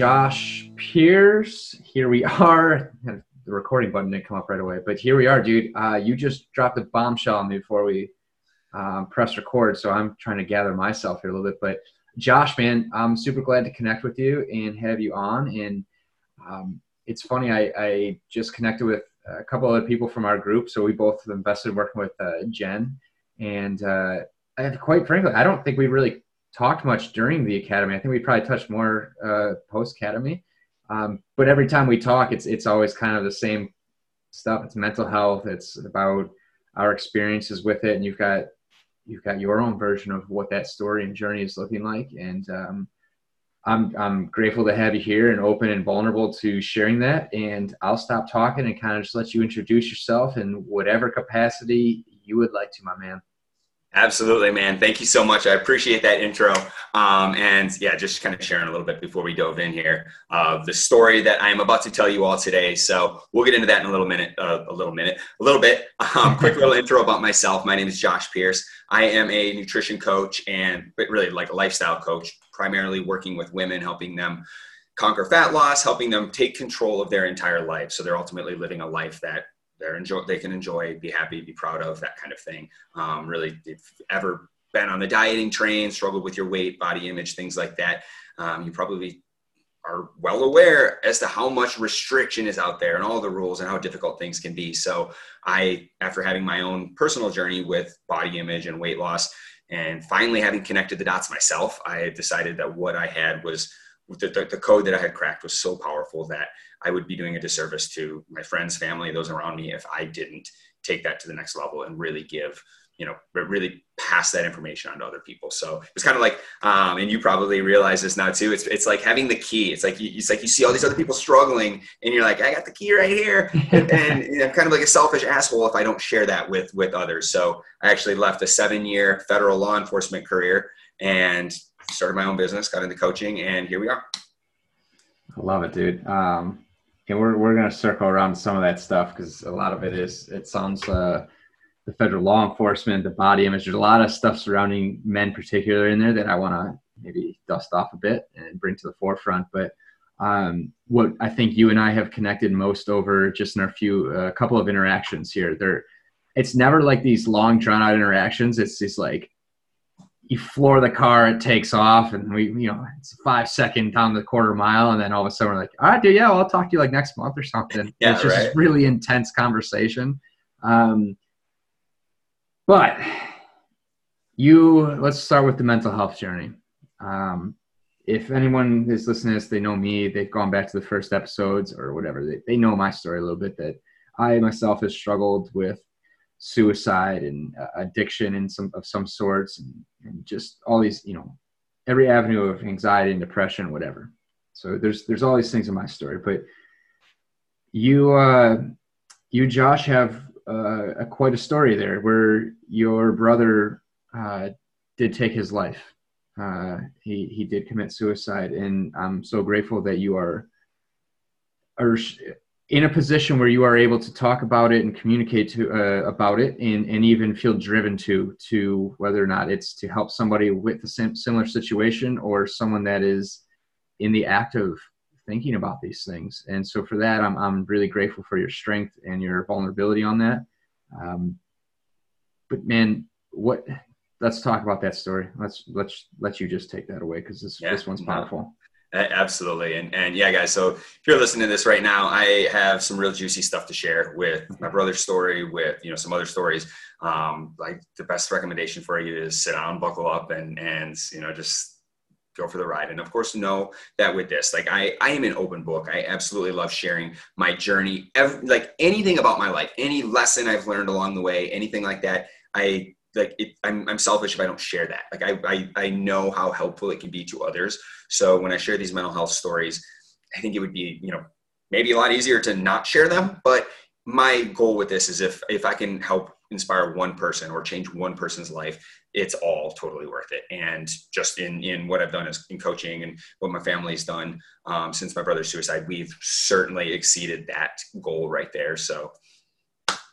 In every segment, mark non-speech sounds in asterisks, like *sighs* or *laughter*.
Josh Pierce. Here we are. The recording button didn't come up right away, but here we are, dude. Uh, you just dropped a bombshell on me before we um, press record, so I'm trying to gather myself here a little bit. But Josh, man, I'm super glad to connect with you and have you on. And um, it's funny, I, I, just connected with a couple other people from our group, so we both invested in working with uh, Jen. And uh, quite frankly, I don't think we really talked much during the academy. I think we probably touched more uh, post academy. Um, but every time we talk, it's it's always kind of the same stuff. It's mental health. It's about our experiences with it, and you've got you've got your own version of what that story and journey is looking like. And um, I'm I'm grateful to have you here and open and vulnerable to sharing that. And I'll stop talking and kind of just let you introduce yourself in whatever capacity you would like to, my man. Absolutely, man. Thank you so much. I appreciate that intro. Um, and yeah, just kind of sharing a little bit before we dove in here of the story that I am about to tell you all today. So we'll get into that in a little minute, uh, a little minute, a little bit. *laughs* Um, quick little intro about myself. My name is Josh Pierce. I am a nutrition coach and really like a lifestyle coach, primarily working with women, helping them conquer fat loss, helping them take control of their entire life. So they're ultimately living a life that they're enjoy they can enjoy be happy be proud of that kind of thing. Um, really if ever been on the dieting train struggled with your weight body image things like that um, you probably are well aware as to how much restriction is out there and all the rules and how difficult things can be. So i after having my own personal journey with body image and weight loss and finally having connected the dots myself i decided that what i had was the, the, the code that i had cracked was so powerful that I would be doing a disservice to my friends, family, those around me if I didn't take that to the next level and really give, you know, really pass that information on to other people. So it's kind of like, um, and you probably realize this now too. It's it's like having the key. It's like you, it's like you see all these other people struggling, and you're like, I got the key right here, and, *laughs* and you know, I'm kind of like a selfish asshole if I don't share that with with others. So I actually left a seven year federal law enforcement career and started my own business, got into coaching, and here we are. I love it, dude. Um, and we're we're gonna circle around some of that stuff because a lot of it is it sounds uh, the federal law enforcement, the body image. There's a lot of stuff surrounding men, particular in there that I want to maybe dust off a bit and bring to the forefront. But um, what I think you and I have connected most over just in our few a uh, couple of interactions here. There, it's never like these long drawn out interactions. It's just like you floor the car, it takes off, and we, you know, it's five second down the quarter mile, and then all of a sudden we're like, all right, dude, yeah, well, I'll talk to you like next month or something. *laughs* yeah, it's just right. really intense conversation. Um, but you, let's start with the mental health journey. Um, if anyone is listening to this, they know me, they've gone back to the first episodes or whatever, they, they know my story a little bit that I myself have struggled with suicide and uh, addiction in some of some sorts and, and just all these you know every avenue of anxiety and depression whatever. So there's there's all these things in my story but you uh you josh have uh, a, quite a story there where your brother uh, did take his life. Uh, he he did commit suicide and i'm so grateful that you are are in a position where you are able to talk about it and communicate to uh, about it and, and even feel driven to to whether or not it's to help somebody with a sim- similar situation or someone that is in the act of thinking about these things. And so for that i'm, I'm really grateful for your strength and your vulnerability on that. Um, but man what let's talk about that story. Let's let's let you just take that away because this, yeah, this one's powerful Absolutely. And, and yeah, guys, so if you're listening to this right now, I have some real juicy stuff to share with my brother's story, with, you know, some other stories. Um, like the best recommendation for you is sit down, buckle up and, and, you know, just go for the ride. And of course, know that with this, like I, I am an open book. I absolutely love sharing my journey, every, like anything about my life, any lesson I've learned along the way, anything like that. I like it, I'm, I'm selfish if I don't share that. Like I, I, I know how helpful it can be to others. So when I share these mental health stories, I think it would be, you know, maybe a lot easier to not share them. But my goal with this is if, if I can help inspire one person or change one person's life, it's all totally worth it. And just in, in what I've done as in coaching and what my family's done um, since my brother's suicide, we've certainly exceeded that goal right there. So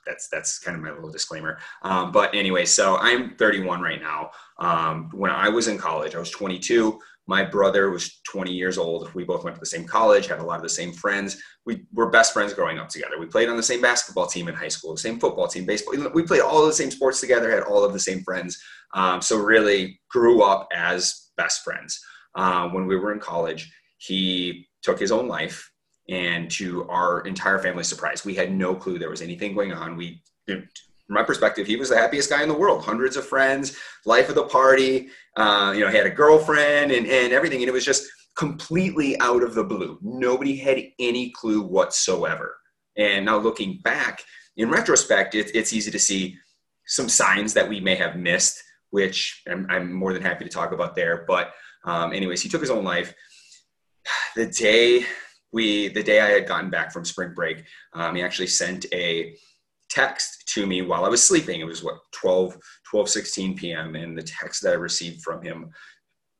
that's that's kind of my little disclaimer. Um, but anyway, so I'm 31 right now. Um, when I was in college, I was 22. My brother was 20 years old. We both went to the same college, had a lot of the same friends. We were best friends growing up together. We played on the same basketball team in high school, the same football team, baseball. We played all the same sports together, had all of the same friends. Um, so really grew up as best friends. Uh, when we were in college, he took his own life and to our entire family's surprise, we had no clue there was anything going on. We from my perspective, he was the happiest guy in the world. Hundreds of friends, life of the party. Uh, you know, he had a girlfriend and, and everything. And it was just completely out of the blue. Nobody had any clue whatsoever. And now looking back, in retrospect, it, it's easy to see some signs that we may have missed, which I'm, I'm more than happy to talk about there. But um, anyways, he took his own life. *sighs* The day we, the day I had gotten back from spring break, um, he actually sent a text to me while I was sleeping. It was what 12, 12, 16 p.m. And the text that I received from him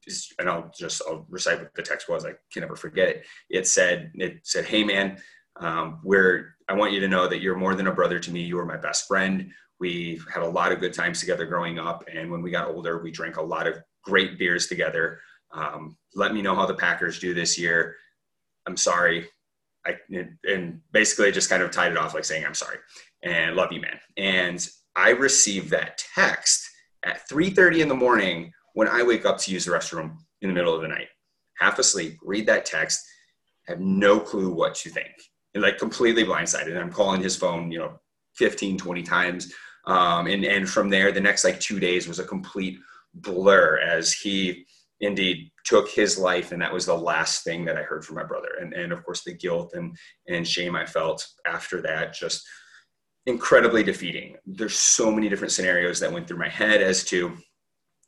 is, and I'll just, I'll recite what the text was. I can never forget it. It said, it said, Hey man, um, we're, I want you to know that you're more than a brother to me. You are my best friend. We had a lot of good times together growing up. And when we got older, we drank a lot of great beers together. Um, let me know how the Packers do this year. I'm sorry. I, and basically just kind of tied it off like saying, I'm sorry and love you, man. And I received that text at 3:30 in the morning when I wake up to use the restroom in the middle of the night, half asleep, read that text, have no clue what to think, and like completely blindsided. And I'm calling his phone, you know, 15, 20 times. Um, and, and from there, the next like two days was a complete blur as he indeed took his life. And that was the last thing that I heard from my brother. And, and of course, the guilt and, and shame I felt after that just incredibly defeating. There's so many different scenarios that went through my head as to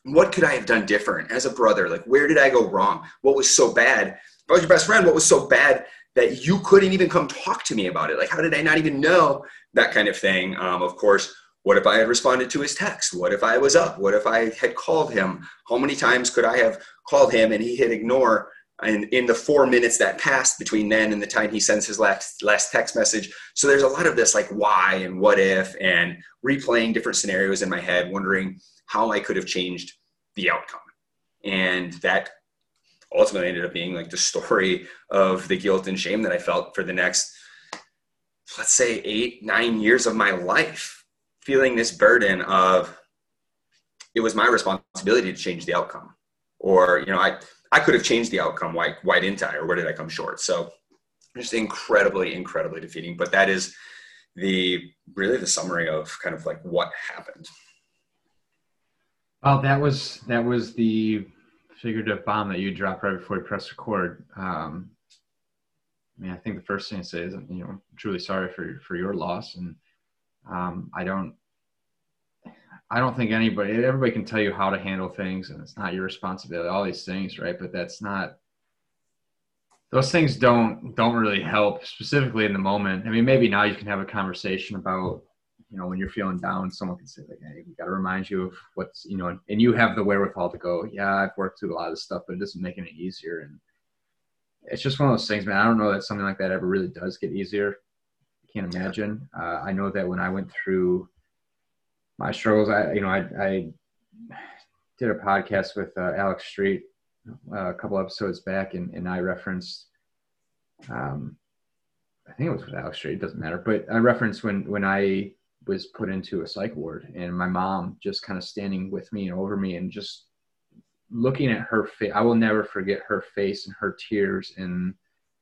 what could I have done different as a brother? Like, where did I go wrong? What was so bad? If I was your best friend, what was so bad that you couldn't even come talk to me about it? Like, how did I not even know that kind of thing? Um, of course, what if I had responded to his text? What if I was up? What if I had called him? How many times could I have called him and he hit ignore? and in the four minutes that passed between then and the time he sends his last last text message so there's a lot of this like why and what if and replaying different scenarios in my head wondering how i could have changed the outcome and that ultimately ended up being like the story of the guilt and shame that i felt for the next let's say eight nine years of my life feeling this burden of it was my responsibility to change the outcome or you know i I could have changed the outcome. Why, why didn't I? Or where did I come short? So just incredibly, incredibly defeating. But that is the really the summary of kind of like what happened. Well, that was that was the figurative bomb that you dropped right before you press record. Um, I mean, I think the first thing to say is, you know, truly sorry for for your loss, and um, I don't I don't think anybody, everybody can tell you how to handle things, and it's not your responsibility. All these things, right? But that's not. Those things don't don't really help specifically in the moment. I mean, maybe now you can have a conversation about, you know, when you're feeling down, someone can say like, "Hey, we got to remind you of what's, you know," and you have the wherewithal to go, "Yeah, I've worked through a lot of stuff, but it doesn't make it easier." And it's just one of those things, man. I don't know that something like that ever really does get easier. Can't imagine. Uh, I know that when I went through my struggles. I, you know, I, I did a podcast with uh, Alex Street uh, a couple episodes back, and, and I referenced, um, I think it was with Alex Street. It doesn't matter, but I referenced when when I was put into a psych ward, and my mom just kind of standing with me and over me, and just looking at her face. I will never forget her face and her tears and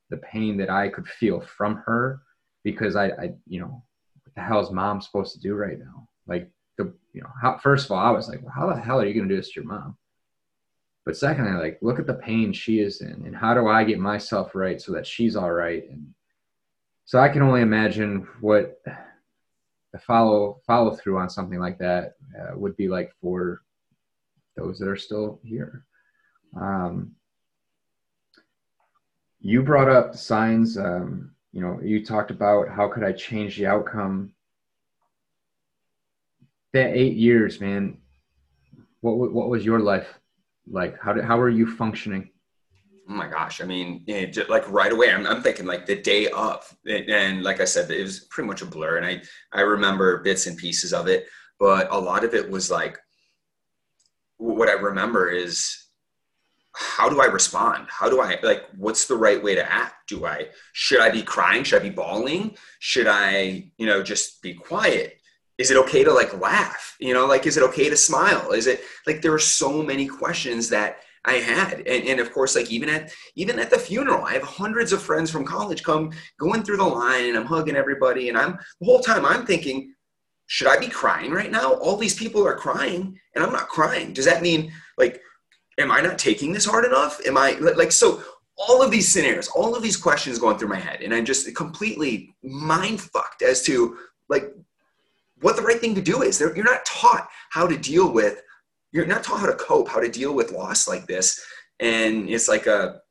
the pain that I could feel from her because I, I you know, what the hell is mom supposed to do right now? Like the you know how, first of all I was like, well, how the hell are you going to do this to your mom? But secondly, like look at the pain she is in, and how do I get myself right so that she's all right? And so I can only imagine what the follow follow through on something like that uh, would be like for those that are still here. Um, you brought up signs. Um, you know, you talked about how could I change the outcome that eight years, man, what what was your life like? How did how were you functioning? Oh my gosh! I mean, eh, it, like right away, I'm, I'm thinking like the day of, and, and like I said, it was pretty much a blur, and I I remember bits and pieces of it, but a lot of it was like what I remember is how do I respond? How do I like what's the right way to act? Do I should I be crying? Should I be bawling? Should I, you know, just be quiet? Is it okay to like laugh? You know, like is it okay to smile? Is it like there are so many questions that I had. And, and of course, like even at even at the funeral, I have hundreds of friends from college come going through the line and I'm hugging everybody. And I'm the whole time I'm thinking, should I be crying right now? All these people are crying and I'm not crying. Does that mean like am I not taking this hard enough? Am I like so all of these scenarios, all of these questions going through my head, and I'm just completely mind fucked as to like what the right thing to do is. You're not taught how to deal with, you're not taught how to cope, how to deal with loss like this, and it's like a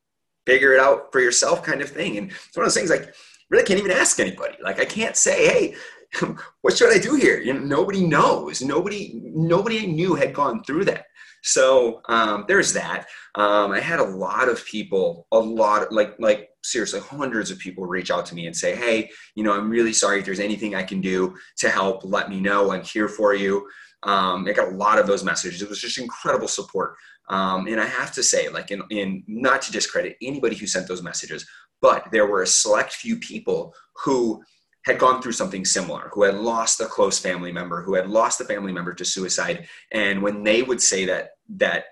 figure it out for yourself kind of thing. And it's one of those things like really can't even ask anybody. Like I can't say, hey, *laughs* what should I do here? You know, nobody knows. Nobody, nobody I knew had gone through that. So um, there's that. Um, I had a lot of people, a lot, of, like like seriously, hundreds of people reach out to me and say, "Hey, you know, I'm really sorry. If there's anything I can do to help, let me know. I'm here for you." Um, I got a lot of those messages. It was just incredible support. Um, and I have to say, like, in, in not to discredit anybody who sent those messages, but there were a select few people who had gone through something similar, who had lost a close family member, who had lost a family member to suicide. And when they would say that, that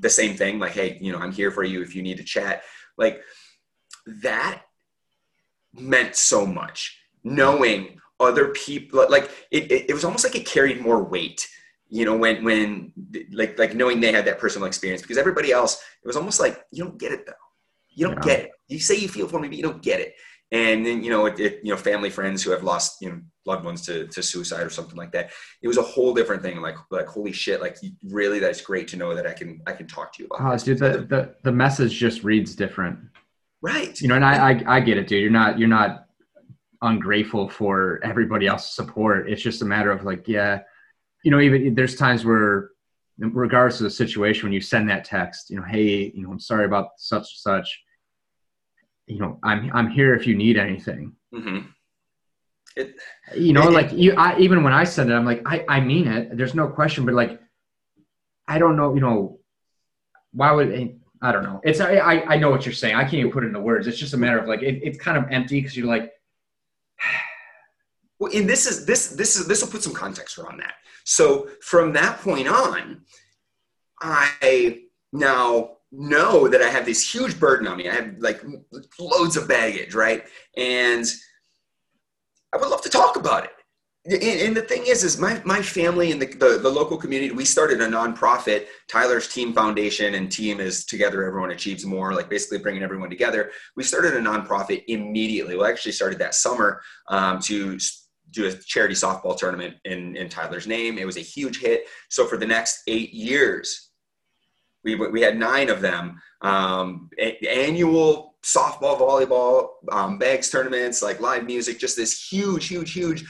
the same thing, like, hey, you know, I'm here for you if you need to chat, like that meant so much. Knowing other people, like it, it, it was almost like it carried more weight you know when when like like knowing they had that personal experience because everybody else it was almost like you don't get it though you don't yeah. get it. You say you feel for me but you don't get it. And then you know it, it, you know family friends who have lost you know loved ones to, to suicide or something like that. It was a whole different thing. Like like holy shit like really that's great to know that i can i can talk to you about oh, dude the, the the message just reads different. Right. You know and I, I i get it dude. You're not you're not ungrateful for everybody else's support. It's just a matter of like yeah you know even there's times where regardless of the situation when you send that text you know hey you know i'm sorry about such and such you know, I'm I'm here if you need anything. Mm-hmm. It, you know, it, like you, I, even when I send it, I'm like, I, I mean it. There's no question, but like, I don't know, you know, why would I don't know. It's I, I know what you're saying. I can't even put it into words. It's just a matter of like, it, it's kind of empty because you're like. Well, and this is this this is this will put some context around that. So from that point on, I now know that I have this huge burden on me. I have like loads of baggage, right? And I would love to talk about it. And, the thing is, is my, my family and the, the, the, local community, we started a nonprofit, Tyler's Team Foundation, and team is Together Everyone Achieves More, like basically bringing everyone together. We started a nonprofit immediately. We actually started that summer um, to do a charity softball tournament in, in Tyler's name. It was a huge hit. So for the next eight years, we, we had nine of them. Um, a- annual softball, volleyball, um, bags tournaments, like live music, just this huge, huge, huge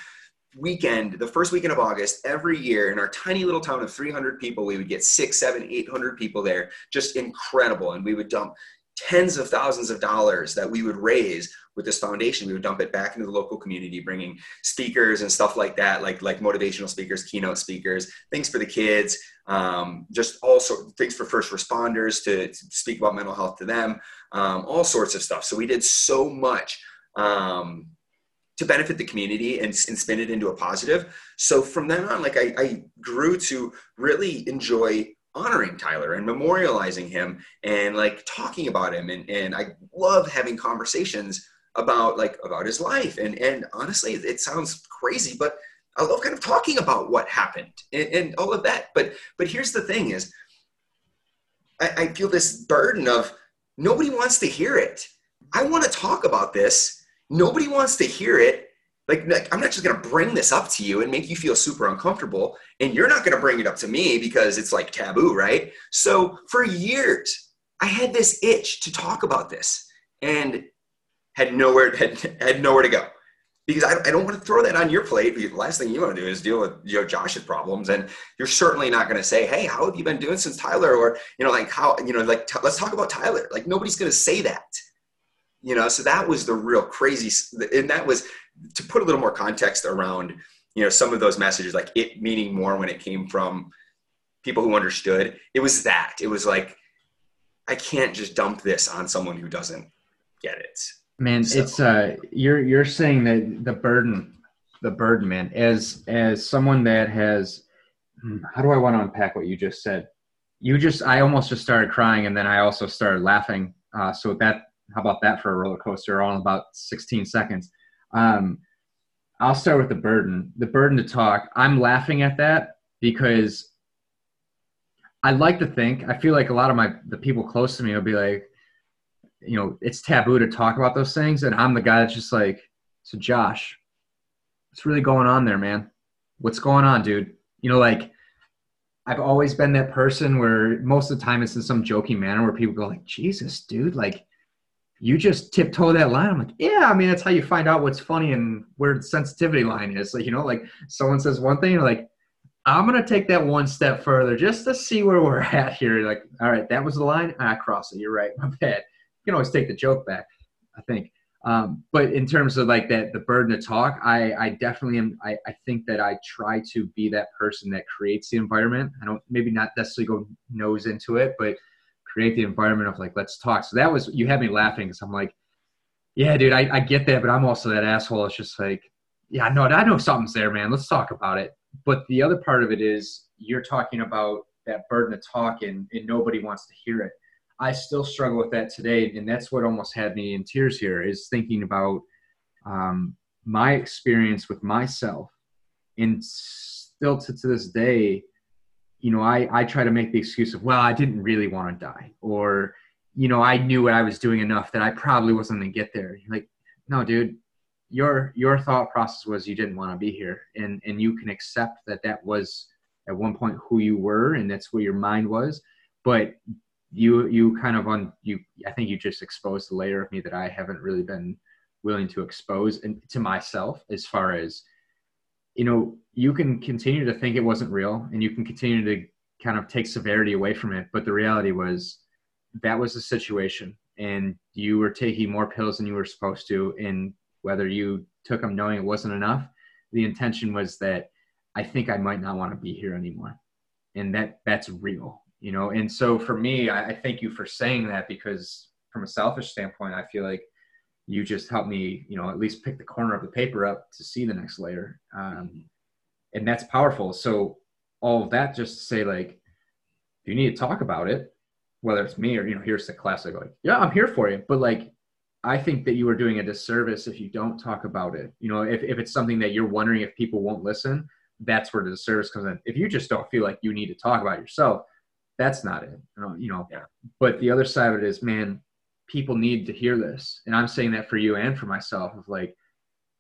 weekend, the first weekend of August, every year in our tiny little town of 300 people, we would get six, seven, 800 people there. Just incredible. And we would dump tens of thousands of dollars that we would raise with this foundation we would dump it back into the local community bringing speakers and stuff like that like like motivational speakers keynote speakers things for the kids um, just all sorts things for first responders to, to, speak about mental health to them um, all sorts of stuff. So we did so much um, to benefit the community and, and spin it into a positive. So from then on like I, I grew to really enjoy honoring Tyler and memorializing him and like talking about him. And, and I love having conversations about like about his life. And and honestly it sounds crazy but I love kind of talking about what happened and, and all of that. But but here's the thing is I, I feel this burden of nobody wants to hear it. I want to talk about this. Nobody wants to hear it. Like, like, I'm not just going to bring this up to you and make you feel super uncomfortable. And you're not going to bring it up to me because it's like taboo, right? So for years, I had this itch to talk about this. And had nowhere, had, had nowhere to go because I, I don't want to throw that on your plate. The last thing you want to do is deal with you know Josh's problems, and you're certainly not going to say, "Hey, how have you been doing since Tyler?" Or you know, like how you know, like t- let's talk about Tyler. Like nobody's going to say that, you know. So that was the real crazy, and that was to put a little more context around you know some of those messages like it meaning more when it came from people who understood it was that it was like I can't just dump this on someone who doesn't get it. Man, so. it's uh you're you're saying that the burden the burden, man, as as someone that has hmm, how do I want to unpack what you just said? You just I almost just started crying and then I also started laughing. Uh, so that how about that for a roller coaster all in about 16 seconds? Um, I'll start with the burden. The burden to talk. I'm laughing at that because I like to think I feel like a lot of my the people close to me will be like, you know, it's taboo to talk about those things, and I'm the guy that's just like, so Josh, what's really going on there, man? What's going on, dude? You know, like I've always been that person where most of the time it's in some joking manner where people go like, Jesus, dude, like you just tiptoe that line. I'm like, yeah, I mean, that's how you find out what's funny and where the sensitivity line is. Like, you know, like someone says one thing, you're like, I'm gonna take that one step further just to see where we're *laughs* at here. Like, all right, that was the line. I cross it. You're right. *laughs* My bad. You can always take the joke back. I think. Um, but in terms of like that, the burden to talk, I, I definitely am. I, I think that I try to be that person that creates the environment. I don't maybe not necessarily go nose into it, but create the environment of like, let's talk. So that was, you had me laughing because I'm like, yeah, dude, I, I get that, but I'm also that asshole. It's just like, yeah, no, I know something's there, man. Let's talk about it. But the other part of it is you're talking about that burden to talk and, and nobody wants to hear it. I still struggle with that today, and that's what almost had me in tears here. Is thinking about um, my experience with myself, and still to, to this day, you know, I I try to make the excuse of, well, I didn't really want to die, or you know, I knew what I was doing enough that I probably wasn't going to get there. Like, no, dude, your your thought process was you didn't want to be here, and and you can accept that that was at one point who you were, and that's where your mind was. But you you kind of on you i think you just exposed a layer of me that i haven't really been willing to expose to myself as far as you know you can continue to think it wasn't real and you can continue to kind of take severity away from it. But the reality was that was the situation and you were taking more pills than you were supposed to. And whether you took them knowing it wasn't enough the intention was that i think i might not want to be here anymore. And that that's real you know? And so for me I, I, thank you for saying that because from a selfish standpoint i feel like you just helped me you know at least pick the corner of the paper up to see the next layer. Um, and that's powerful. So all of that just to say like if you need to talk about it whether it's me or you know here's the classic like yeah i'm here for you. But like i think that you are doing a disservice if you don't talk about it. You know if, if it's something that you're wondering if people won't listen that's where the disservice comes in. If you just don't feel like you need to talk about yourself that's not it. You know, yeah. But the other side of it is, man, people need to hear this, and I'm saying that for you and for myself. Of like,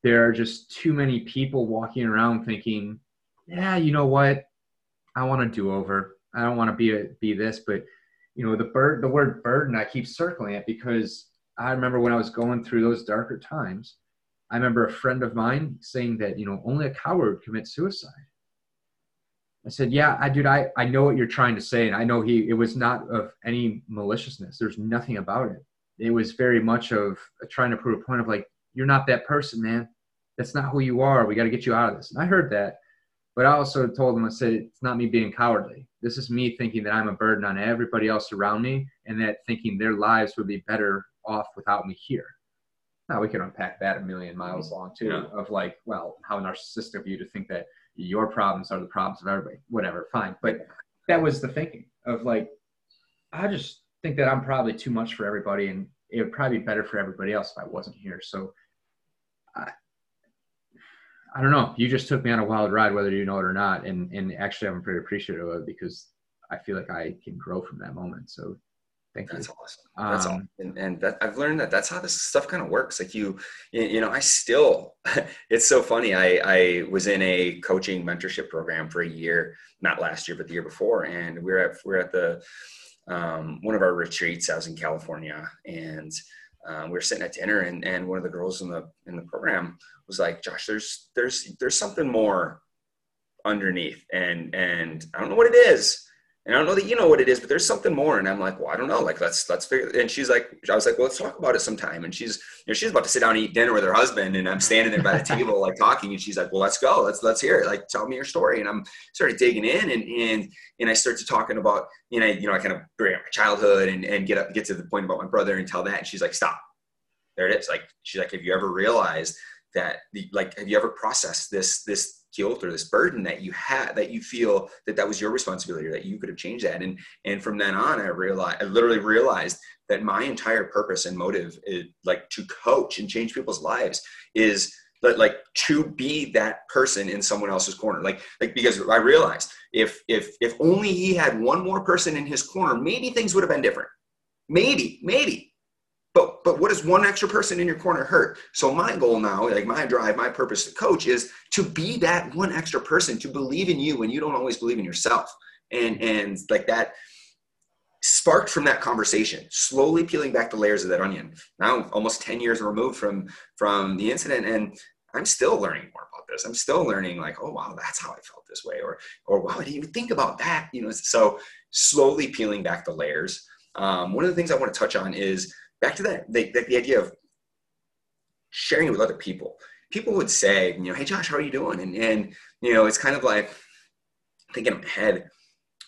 there are just too many people walking around thinking, yeah, you know what, I want to do over. I don't want to be a, be this, but you know, the bird, the word burden, I keep circling it because I remember when I was going through those darker times. I remember a friend of mine saying that you know only a coward commits suicide I said, yeah, I dude, I, I know what you're trying to say. And I know he, it was not of any maliciousness. There's nothing about it. It was very much of uh, trying to prove a point of like, you're not that person, man. That's not who you are. We got to get you out of this. And I heard that, but I also told him, I said, it's not me being cowardly. This is me thinking that I'm a burden on everybody else around me and that thinking their lives would be better off without me here. Now we can unpack that a million miles mm-hmm. long too yeah. of like, well, how narcissistic of you to think that your problems are the problems of everybody. Whatever, fine. But that was the thinking of like, I just think that I'm probably too much for everybody, and it would probably be better for everybody else if I wasn't here. So, I, I don't know. You just took me on a wild ride, whether you know it or not, and and actually, I'm pretty appreciative of it because I feel like I can grow from that moment. So Thank that's you. awesome. That's um, awesome. And, and that I've learned that that's how this stuff kind of works. Like you, you know, I still, *laughs* it's so funny. I, I was in a coaching mentorship program for a year, not last year, but the year before. And we we're at, we we're at the, um, one of our retreats. I was in California and um, we were sitting at dinner and, and one of the girls in the, in the program was like, Josh, there's, there's, there's something more underneath. And, and I don't know what it is, and I don't know that you know what it is, but there's something more. And I'm like, well, I don't know. Like, let's let's figure. And she's like, I was like, well, let's talk about it sometime. And she's, you know, she's about to sit down and eat dinner with her husband, and I'm standing there by the *laughs* table, like talking, and she's like, well, let's go, let's let's hear it. Like, tell me your story. And I'm started digging in, and and and I started talking about, you know, you know, I kind of bring up my childhood and and get up get to the point about my brother and tell that. And she's like, stop. There it is. Like, she's like, have you ever realized that, the, like, have you ever processed this this guilt or this burden that you had that you feel that that was your responsibility or that you could have changed that. And and from then on i realized i literally realized that my entire purpose and motive is like to coach and change people's lives is like to be that person in someone else's corner. Like like because i realized if if if only he had one more person in his corner maybe things would have been different. Maybe maybe but but what does one extra person in your corner hurt? So my goal now, like my drive, my purpose to coach is to be that one extra person to believe in you when you don't always believe in yourself. And and like that sparked from that conversation, slowly peeling back the layers of that onion. Now almost 10 years removed from from the incident and I'm still learning more about this. I'm still learning like, oh wow, that's how I felt this way or or wow, I didn't even think about that, you know. So slowly peeling back the layers. Um, one of the things I want to touch on is back to that, the, the, the idea of sharing it with other people. People would say, you know, hey Josh, how are you doing? And and you know, it's kind of like thinking in my head,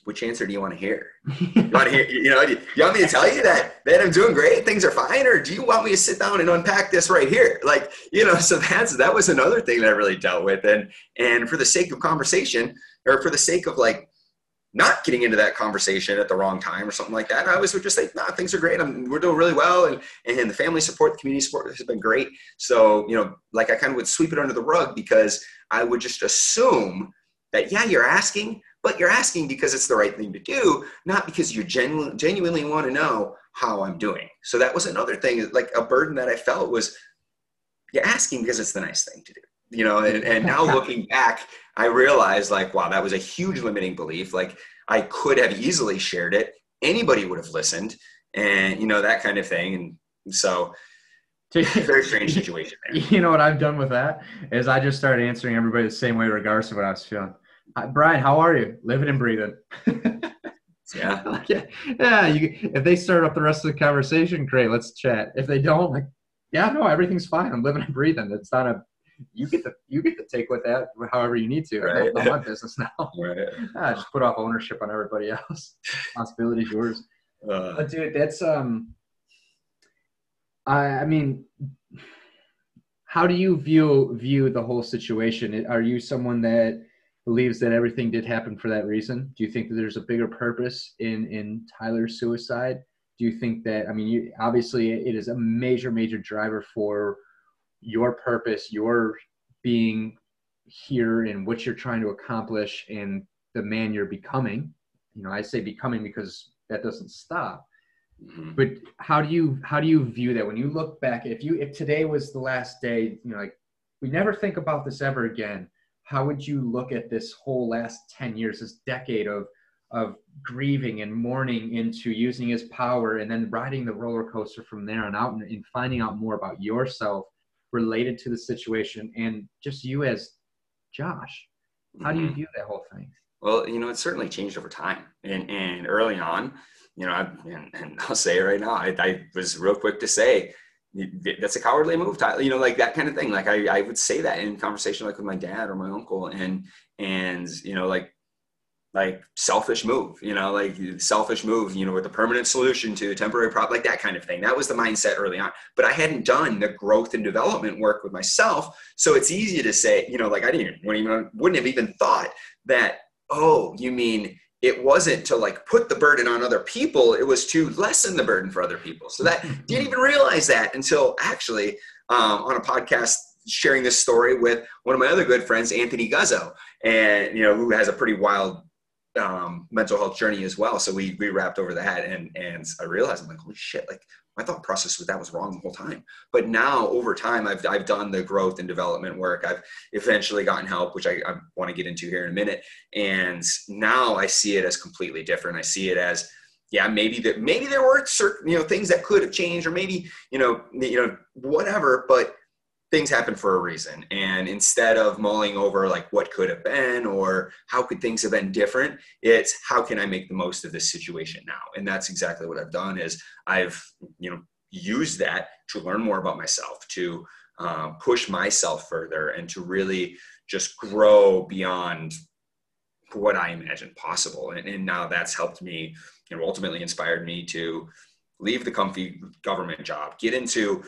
which answer do you want to hear? you want to hear, you know, you, you want me to tell you that that I'm doing great, things are fine, or do you want me to sit down and unpack this right here? Like, you know, *laughs* so that's that was another thing that I really dealt with, and and for the sake of conversation, or for the sake of like not getting into that conversation at the wrong time or something like that. I always would just say, nah, things are great. I'm, we're doing really well. And, and the family support, the community support has been great. So, you know, like I kind of would sweep it under the rug because I would just assume that, yeah, you're asking, but you're asking because it's the right thing to do, not because you genu- genuinely want to know how I'm doing. So that was another thing, like a burden that I felt was you're asking because it's the nice thing to do you know and, and now *laughs* looking back i realized like wow that was a huge limiting belief. Like i could have easily shared it. Anybody would have listened and you know that kind of thing. And so *laughs* very strange situation there. *laughs* you know what i've done with that is i just started answering everybody the same way regardless of what i was feeling. Hi, brian how are you? Living and breathing. *laughs* Yeah. Yeah, yeah you, if they start up the rest of the conversation great let's chat. If they don't like yeah no everything's fine. I'm living and breathing. It's not a you get to you get to take with that however you need to. Right. Not my business now. *laughs* Right. *laughs* just put off ownership on everybody else. *laughs* Responsibility is yours. Uh, but dude, that's um. I I mean, how do you view view the whole situation? Are you someone that believes that everything did happen for that reason? Do you think that there's a bigger purpose in in Tyler's suicide? Do you think that I mean, you, obviously, it is a major major driver for your purpose, your being here and what you're trying to accomplish and the man you're becoming. You know, I say becoming because that doesn't stop. Mm-hmm. But how do you how do you view that when you look back? If you if today was the last day, you know, like we never think about this ever again. How would you look at this whole last ten years, this decade of of grieving and mourning into using his power and then riding the roller coaster from there on out and, and finding out more about yourself related to the situation and just you as Josh. How do you mm-hmm. view that whole thing? Well, you know, it's certainly changed over time. And, and early on, you know, I, and, and *laughs* I'll say it right now, I, I was real quick to say, that's a cowardly move, Tyler. You know, like that kind of thing. Like I, I would say that in conversation, like with my dad or my uncle, and and you know, like like selfish move, you know, like selfish move, you know, with a permanent solution to a temporary problem, like that kind of thing. That was the mindset early on. But I hadn't done the growth and development work with myself. So it's easy to say, you know, like I didn't even, wouldn't have even thought that, oh, you mean it wasn't to like put the burden on other people, it was to lessen the burden for other people. So that *laughs* didn't even realize that until actually um, on a podcast sharing this story with one of my other good friends, Anthony Guzzo, and you know, who has a pretty wild um, mental health journey as well. So we we wrapped over that, and and I realized I'm like, holy shit! Like my thought process with that was wrong the whole time. But now over time, I've I've done the growth and development work. I've eventually gotten help, which I, I want to get into here in a minute. And now I see it as completely different. I see it as yeah, maybe that maybe there were certain you know things that could have changed, or maybe you know you know whatever, but things happen for a reason. And instead of mulling over like what could have been or how could things have been different, it's how can I make the most of this situation now? And that's exactly what I've done is I've, you know, used that to learn more about myself, to um, push myself further and to really just grow beyond what I imagined possible. And, and now that's helped me, you know, ultimately inspired me to leave the comfy government job, get into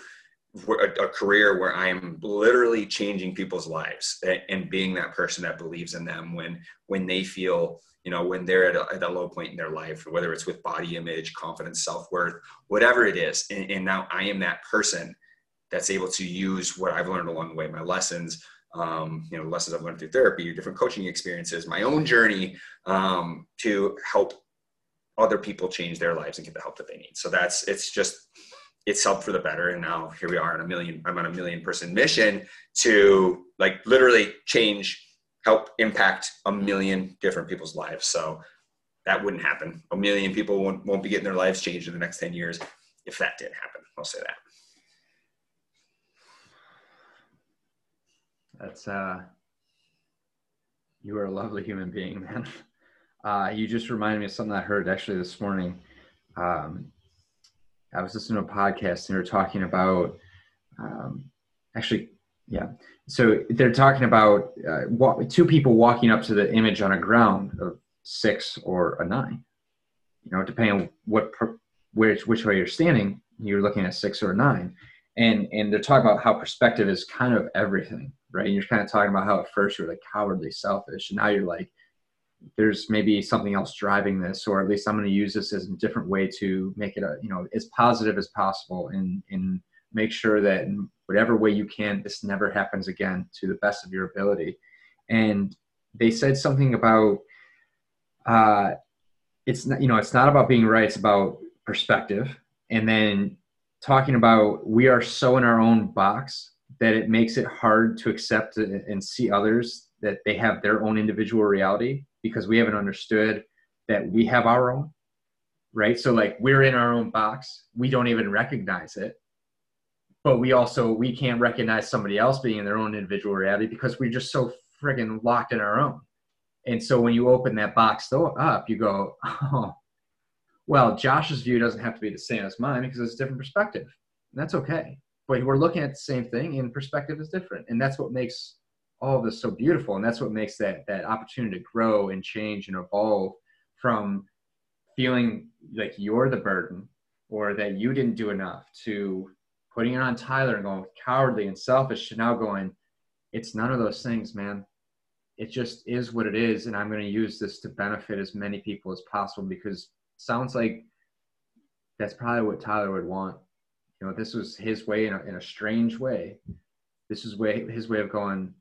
a, career where I'm literally changing people's lives and being that person that believes in them when when they feel you know when they're at a, at a low point in their life whether it's with body image confidence self-worth whatever it is. And, and, now i am that person that's able to use what i've learned along the way my lessons um, you know lessons i've learned through therapy different coaching experiences my own journey um, to help other people change their lives and get the help that they need. So that's it's just it's helped for the better. And now here we are on a million i'm on a million person mission to like literally change help impact a million different people's lives. So that wouldn't happen. A million people won't, won't be getting their lives changed in the next 10 years if that did happen. I'll say that. That's uh you are a lovely human being man. Uh you just reminded me of something i heard actually this morning. Um I was listening to a podcast and they were talking about, um, actually, yeah. So they're talking about uh, two people walking up to the image on a ground of six or a nine. You know, depending what which which way you're standing, you're looking at six or a nine. And and they're talking about how perspective is kind of everything, right? And you're kind of talking about how at first you're like cowardly, selfish, and now you're like, there's maybe something else driving this or at least i'm going to use this as a different way to make it a you know as positive as possible and and make sure that in whatever way you can this never happens again to the best of your ability. And they said something about uh it's not you know it's not about being right it's about perspective. And then talking about we are so in our own box that it makes it hard to accept and see others that they have their own individual reality because we haven't understood that we have our own right? So like we're in our own box. We don't even recognize it. But we also we can't recognize somebody else being in their own individual reality because we're just so friggin' locked in our own. And so when you open that box up you go oh well josh's view doesn't have to be the same as mine because it's a different perspective. And that's okay. But we're looking at the same thing and perspective is different. And that's what makes all of this so beautiful and that's what makes that that opportunity to grow and change and evolve from feeling like you're the burden or that you didn't do enough to putting it on tyler and going cowardly and selfish to now going it's none of those things man. It just is what it is and i'm going to use this to benefit as many people as possible because sounds like that's probably what tyler would want. You know this was his way in a, in a strange way. This is way his way of going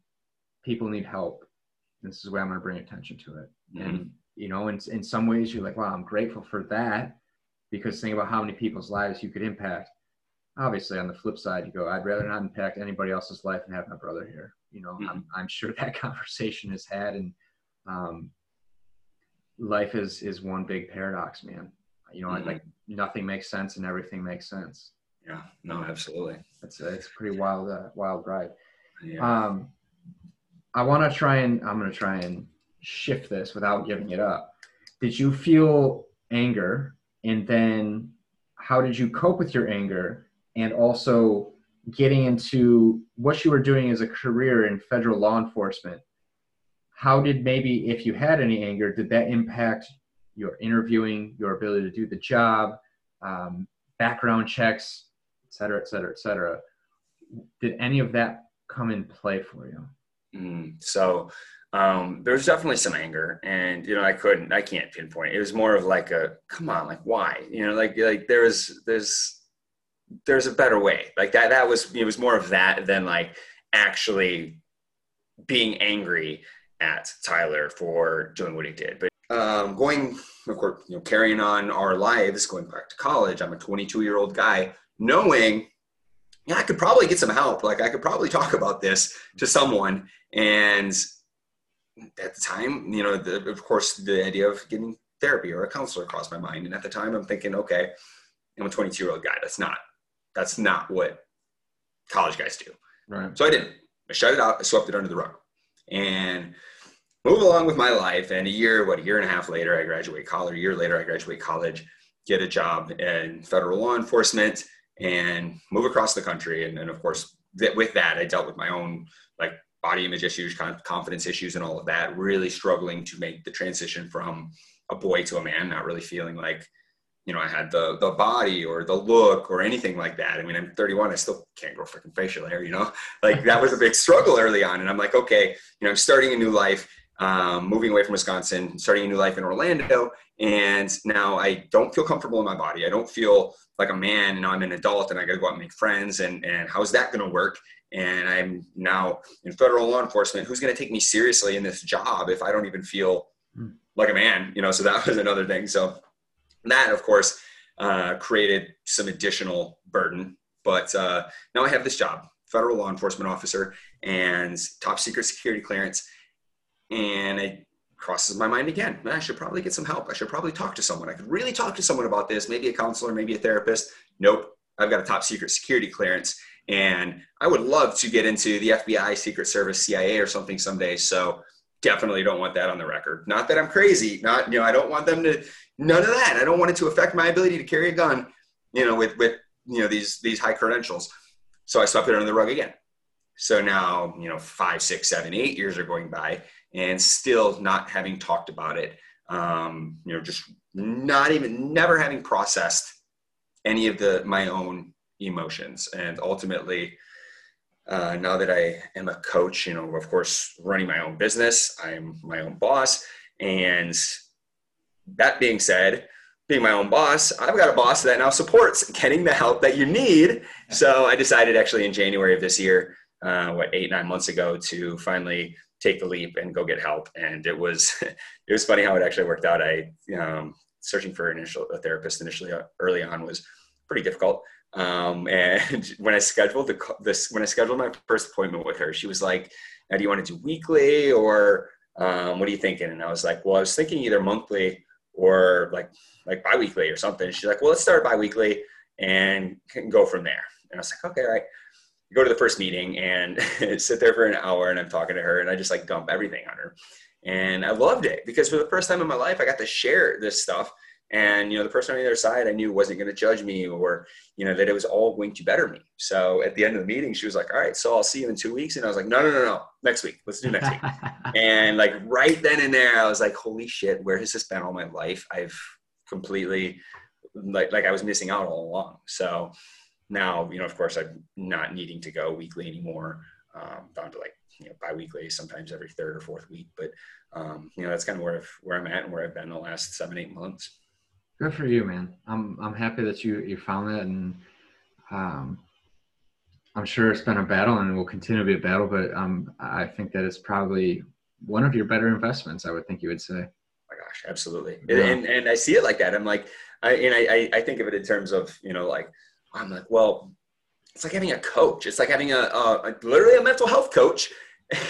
people need help. This is where I'm going to bring attention to it. Mm-hmm. And, you know, in, in some ways you're like, wow, I'm grateful for that because think about how many people's lives you could impact. Obviously, on the flip side, you go, I'd rather not impact anybody else's life and have my brother here. You know, mm-hmm. I'm, I'm sure *laughs* that conversation is had and, um, life is, is one big paradox, man. You know, mm-hmm. like nothing makes sense and everything makes sense. Yeah, no, absolutely. It's a, it's a pretty wild, uh, wild ride. Yeah. Um, I want to try and I'm going to try and shift this without giving it up. Did you feel anger and then how did you cope with your anger and also getting into what you were doing as a career in federal law enforcement? How did maybe if you had any anger, did that impact your interviewing, your ability to do the job, um, background checks, et cetera, et cetera, et cetera? Did any of that come in play for you? Mm, so um, was definitely some anger, and you know, I couldn't, I can't pinpoint. It. it was more of like a, come on, like why? You know, like like there was there's there's a better way. Like that that was it was more of that than like actually being angry at Tyler for doing what he did. But um, going, of course, you know, carrying on our lives, going back to college. I'm a 22 year old guy, knowing yeah, I could probably get some help. Like I could probably talk about this to someone. And at the time, you know, the, of course, the idea of getting therapy or a counselor crossed my mind. And at the time, I'm thinking, okay, I'm a 22 year old guy. That's not that's not what college guys do. Right. So I didn't. I shut it out. I swept it under the rug, and move along with my life. And a year, what a year and a half later, I graduate college. A year later, I graduate college, get a job in federal law enforcement, and move across the country. And of course, with that, I dealt with my own like body image issues, confidence issues, and all of that. Really struggling to make the transition from a boy to a man, not really feeling like you know, I had the the body or the look or anything like that. I mean, I'm 31, I still can't grow freaking facial hair, you know? *laughs* Like that was a big struggle early on. And I'm like, okay, you know, I'm starting a new life, um, moving away from Wisconsin, starting a new life in Orlando. And now I don't feel comfortable in my body. I don't feel like a man. Now I'm an adult and I got to go out and make friends. And, and how's that going to work? And I'm now in federal law enforcement. Who's going to take me seriously in this job if I don't even feel hmm. like a man? You know, so that was another thing. So that, of course, uh, created some additional burden. But uh, now I have this job, federal law enforcement officer, and top secret security clearance. And it crosses my mind again. I should probably get some help. I should probably talk to someone. I could really talk to someone about this, maybe a counselor, maybe a therapist. Nope, I've got a top secret security clearance. And I would love to get into the FBI, Secret Service, CIA, or something someday. So definitely don't want that on the record. Not that I'm crazy. Not you know I don't want them to none of that. I don't want it to affect my ability to carry a gun. You know with with you know these these high credentials. So I swept it under the rug again. So now you know five, six, seven, eight years are going by, and still not having talked about it. Um, you know, just not even never having processed any of the my own emotions, and ultimately uh, now that I am a coach, you know, of course, running my own business, I'm my own boss. And that being said, being my own boss, I've got a boss that now supports getting the help that you need. So I decided actually in January of this year, uh, what eight nine months ago, to finally take the leap and go get help. And it was *laughs* it was funny how it actually worked out. I um, searching for initial a therapist initially uh, early on was pretty difficult. Um, *laughs* and when I scheduled the this, when I scheduled my first appointment with her, she was like, "Now, do you want to do weekly or um, what are you thinking?" And I was like, "Well, I was thinking either monthly or like like biweekly or something." She's like, "Well, let's start biweekly and can go from there." And I was like, "Okay, all right." Go to the first meeting and *laughs* sit there for an hour, and I'm talking to her, and I just like dump everything on her, and I loved it because for the first time in my life, I got to share this stuff. And you know the person on the other side i knew wasn't going to judge me or you know that it was all going to better me. So at the end of the meeting she was like all right so i'll see you in two weeks. And i was like no no no no next week. Let's do next week. *laughs* And like right then and there i was like holy shit where has this been all my life? I've completely like like i was missing out all along. So now you know of course i'm not needing to go weekly anymore um, down to like you know biweekly sometimes every third or fourth week but um, you know that's kind of where I've, where i'm at and where i've been the last seven eight months Good for you, man. I'm I'm happy that you you found that, and um, I'm sure it's been a battle and will continue to be a battle. But um, I think that it's probably one of your better investments. I would think you would say. Oh my gosh, absolutely. Yeah. And and I see it like that. I'm like, I and I I think of it in terms of you know like I'm like well, it's like having a coach. It's like having a, a, a literally a mental health coach. *laughs*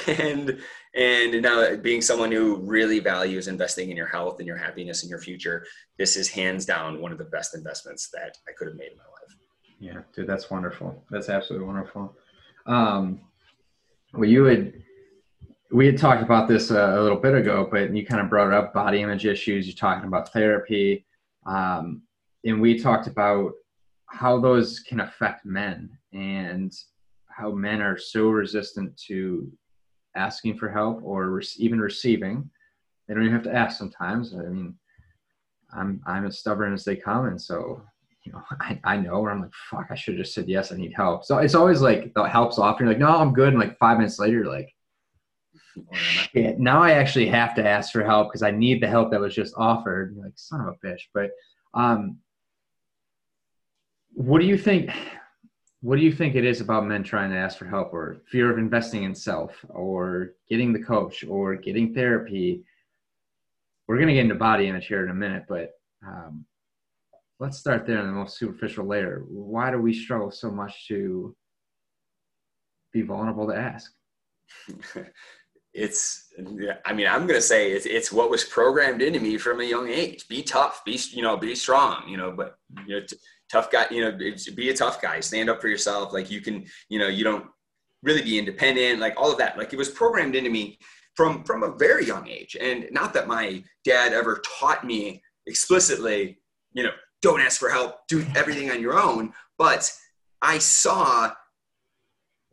And and now being someone who really values investing in your health and your happiness and your future this is hands down one of the best investments that i could have made in my life. Yeah dude that's wonderful. That's absolutely wonderful. Um well you had we had talked about this a, a little bit ago but you kind of brought up body image issues. You're talking about therapy. Um, and we talked about how those can affect men and how men are so resistant to asking for help or re- even receiving. They don't even have to ask sometimes. I mean, I'm I'm as stubborn as they come, and so you know, *laughs* I, I know where I'm like, fuck, I should have just said yes, I need help. So it's always like the help's off. You're like, no, I'm good. And like five minutes later, like, shit, now I actually have to ask for help because I need the help that was just offered. You're like, son of a bitch. But um, what do you think? what do you think it is about men trying to ask for help or fear of investing in self or getting the coach or getting therapy? We're going to get into body image here in a minute but um, let's start there in the most superficial layer. Why do we struggle so much to be vulnerable to ask? *laughs* It's i mean i'm going to say it's, it's what was programmed into me from a young age. Be tough be you know be strong you know but you know tough guy, you know, be a tough guy, stand up for yourself. Like you can, you know, you don't, really be independent, like all of that. Like it was programmed into me from from a very young age. And not that my dad ever taught me explicitly, you know, don't ask for help, do everything on your own. But I saw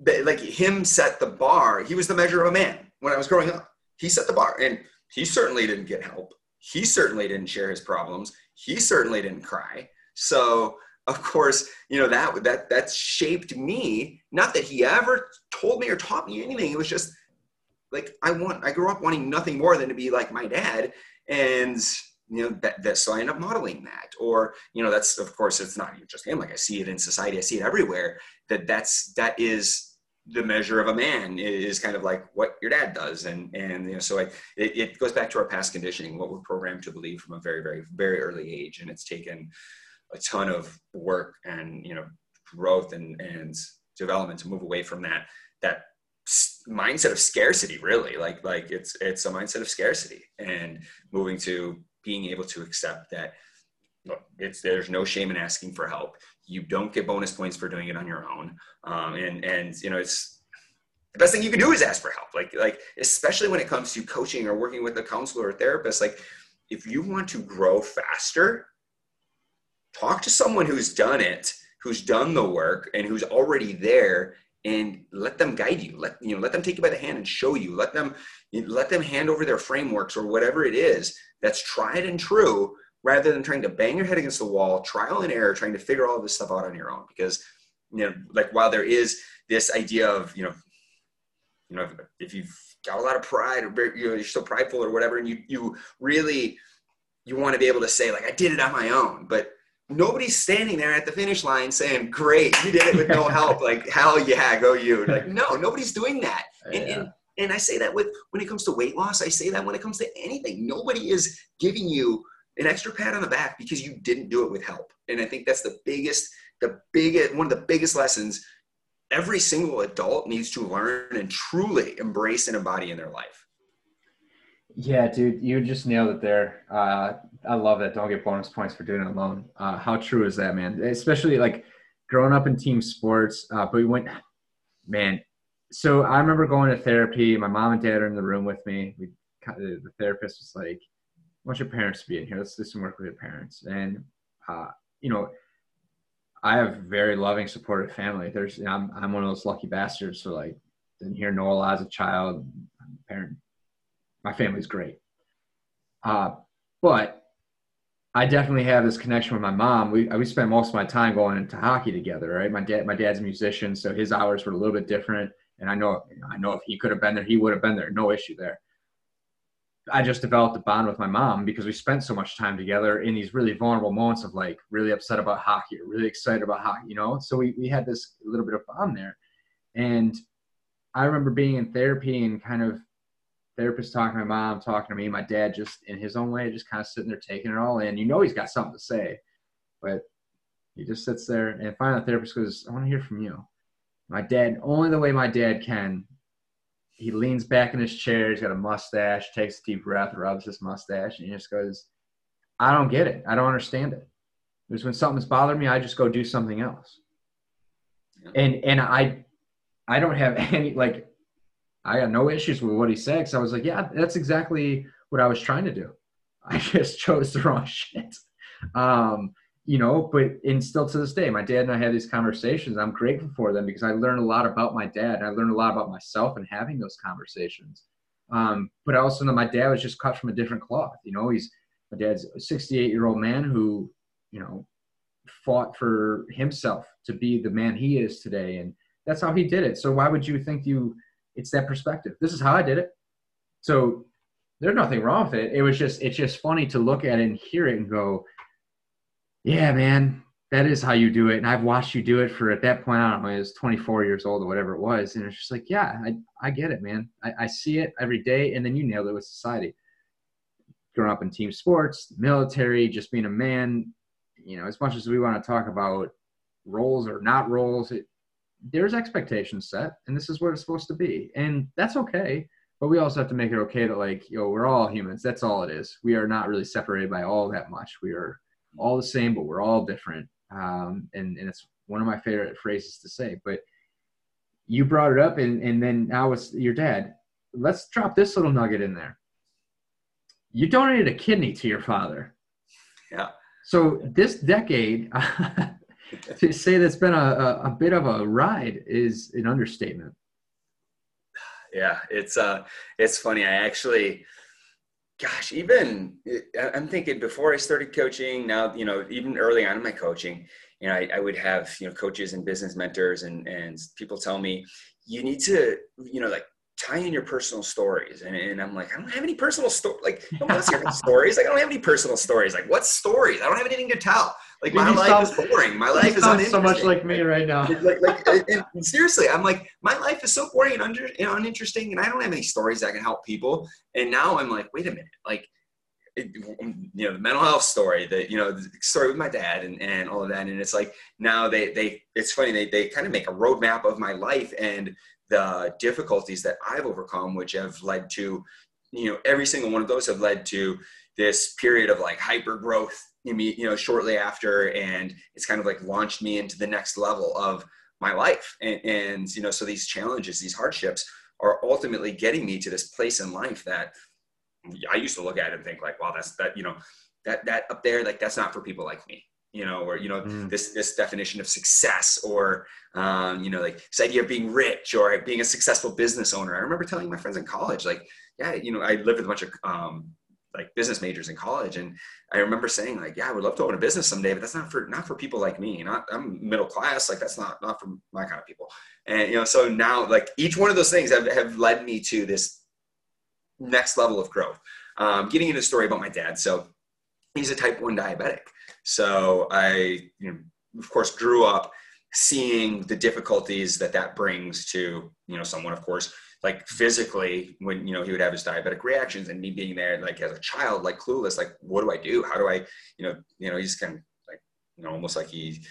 that like him set the bar. He was the measure of a man when I was growing up. He set the bar, and he certainly didn't get help. He certainly didn't share his problems. He certainly didn't cry. So of course, you know that that that shaped me. Not that he ever told me or taught me anything. It was just like I want. I grew up wanting nothing more than to be like my dad, and you know that, that so i end up modeling that or you know that's of course it's not just him like i see it in society i see it everywhere that that's that is the measure of a man is kind of like what your dad does and and you know so I, it, it goes back to our past conditioning what we're programmed to believe from a very very very early age and it's taken a ton of work and you know growth and and development to move away from that that mindset of scarcity really like like it's it's a mindset of scarcity and moving to being able to accept that it's there's no shame in asking for help. You don't get bonus points for doing it on your own, um, and and you know it's the best thing you can do is ask for help. Like like especially when it comes to coaching or working with a counselor or therapist. Like if you want to grow faster, talk to someone who's done it, who's done the work, and who's already there and let them guide you. Let you know let them take you by the hand and show you. Let them let them hand over their frameworks or whatever it is that's tried and true rather than trying to bang your head against the wall trial and error trying to figure all this stuff out on your own. Because you know like while there is this idea of you know you know if you've got a lot of pride or you know you're so prideful or whatever and you you really you want to be able to say like i did it on my own but nobody's standing there at the finish line saying, "Great, you did it with no help." *laughs* Like, hell yeah, go you! Like, no, nobody's doing that. And, yeah. and and I say that with when it comes to weight loss. I say that when it comes to anything. Nobody is giving you an extra pat on the back because you didn't do it with help. And I think that's the biggest, the biggest, one of the biggest lessons every single adult needs to learn and truly embrace and embody in their life. Yeah, dude, you just nailed it there. Uh, I love that. Don't get bonus points for doing it alone. Uh, how true is that, man? Especially like growing up in team sports. Uh, but we went, man. So I remember going to therapy. My mom and dad are in the room with me. We the therapist was like, "I want your parents to be in here. Let's do some work with your parents." And uh, you know, I have very loving, supportive family. There's, I'm I'm one of those lucky bastards. So like, didn't hear no a lot as a child. Parent, my family's great. Uh, but I definitely have this connection with my mom. We we spent most of my time going into hockey together, right? My dad my dad's a musician, so his hours were a little bit different. And I know I know if he could have been there, he would have been there. No issue there. I just developed a bond with my mom because we spent so much time together in these really vulnerable moments of like really upset about hockey or really excited about hockey, you know? So we, we had this little bit of bond there. And I remember being in therapy and kind of therapist talking to my mom, talking to me, my dad just in his own way, just kind of sitting there taking it all in. You know, he's got something to say, but he just sits there. And finally, the therapist goes, I want to hear from you. My dad, only the way my dad can, he leans back in his chair. He's got a mustache, takes a deep breath, rubs his mustache, and he just goes, I don't get it. I don't understand it. Because when something's bothering me, I just go do something else. And and I I don't have *laughs* any like I got no issues with what he said because I was like, yeah, that's exactly what I was trying to do. *laughs* I just chose the wrong shit. Um, you know, but and still to this day, my dad and I have these conversations. I'm grateful for them because I learned a lot about my dad. And I learned a lot about myself and having those conversations. Um, but I also know my dad was just cut from a different cloth. You know, he's my dad's a 68 year old man who, you know, fought for himself to be the man he is today. And that's how he did it. So why would you think you it's that perspective. This is how I did it. So there's nothing wrong with it. It was just it's just funny to look at it and hear it and go, yeah, man, that is how you do it. And I've watched you do it for at that point, I don't know, I was 24 years old or whatever it was. And it's just like, yeah, I, I get it, man. I, I see it every day. And then you nailed it with society. Growing up in team sports, military, just being a man, you know, as much as we want to talk about roles or not roles, it, there's expectations set and this is what it's supposed to be and that's okay but we also have to make it okay that like yo we're all humans that's all it is we are not really separated by all that much we are all the same but we're all different um, and, and it's one of my favorite phrases to say but you brought it up, and and then now it's your dad. Let's drop this little nugget in there. You donated a kidney to your father. Yeah. So this decade, *laughs* to say that's been a, a, bit of a ride is an understatement. Yeah, it's uh, it's funny. I actually, gosh, even I'm thinking before I started coaching. Now, you know, even early on in my coaching, you know, I, I would have you know coaches and business mentors and and people tell me you need to you know like tie in your personal stories. And, and I'm like, I don't have any personal stories. Like, no one hear stories. Like, I don't have any personal stories. Like, what stories? I don't have anything to tell. Like, my life sound, is boring. My life is uninteresting. so much like me right now. like, like seriously, I'm like, my life is so boring and, under, and uninteresting, and I don't have any stories that can help people. And now I'm like, wait a minute. Like, it, you know the mental health story the you know the story with my dad and, and all of that and it's like now they they it's funny they, they kind of make a roadmap of my life and the difficulties that I've overcome, which have led to, you know, every single one of those have led to this period of like hyper growth, you know, shortly after. And it's kind of like launched me into the next level of my life. And, and you know, so these challenges, these hardships are ultimately getting me to this place in life that I used to look at and think like, wow, that's that, you know, that, that up there, like that's not for people like me you know, or you know, mm. this this definition of success, or um, you know, like this idea of being rich or being a successful business owner. I remember telling my friends in college, like, yeah, you know, I lived with a bunch of um, like business majors in college, and I remember saying, like, yeah, I would love to own a business someday, but that's not for not for people like me. Not I'm middle class, like that's not not for my kind of people. And you know, so now like each one of those things have have led me to this next level of growth. Um, getting into the story about my dad, so he's a type one diabetic. So I, you know, of course, grew up seeing the difficulties that that brings to you know someone. Of course, like physically when you know he would have his diabetic reactions and me being there like as a child like clueless like what do i do how do i you know you know he's kind of like you know almost like he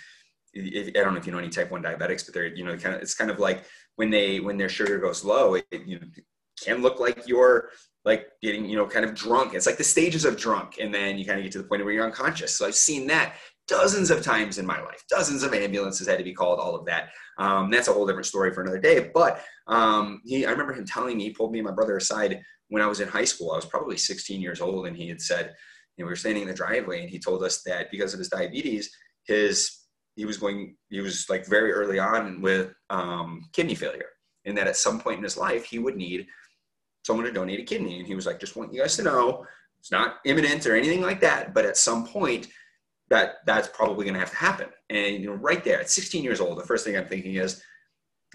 i don't know if you know any type 1 diabetics but they're you know kind of it's kind of like when they when their sugar goes low it, you know can look like you're like getting you know kind of drunk. It's like the stages of drunk and then you kind of get to the point where you're unconscious. So i've seen that dozens of times in my life. Dozens of ambulances had to be called all of that. Um, that's a whole different story for another day but um, he, i remember him telling me he pulled me and my brother aside when i was in high school. I was probably 16 years old and he had said you know, we were standing in the driveway and he told us that because of his diabetes his he was going he was like very early on with um, kidney failure and that at some point in his life he would need someone to donate a kidney. And he was like, just want you guys to know it's not imminent or anything like that, but at some point that that's probably going to have to happen. And you know, right there at 16 years old, the first thing I'm thinking is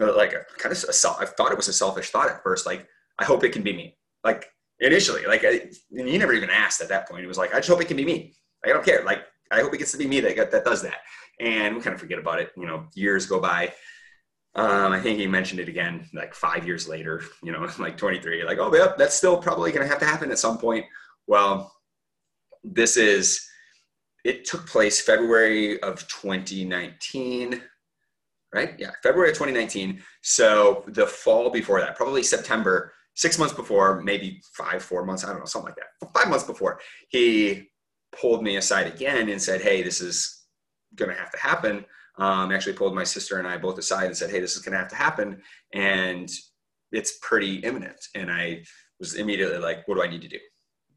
uh, like a kind of a self, I thought it was a selfish thought at first. Like, I hope it can be me. Like initially, like I, you never even asked at that point. It was like, I just hope it can be me. I don't care. Like, I hope it gets to be me that, that does that. And we kind of forget about it. You know, years go by um, I think he mentioned it again like five years later, you know, *laughs* like 23, like, oh, yeah, that's still probably going to have to happen at some point. Well, this is, it took place February of 2019, right? Yeah, February of 2019. So the fall before that, probably September, six months before, maybe five, four months, I don't know, something like that. Five months before, he pulled me aside again and said, hey, this is going to have to happen um, actually pulled my sister and I both aside and said, "Hey, this is going to have to happen," and it's pretty imminent. And I was immediately like, "What do I need to do?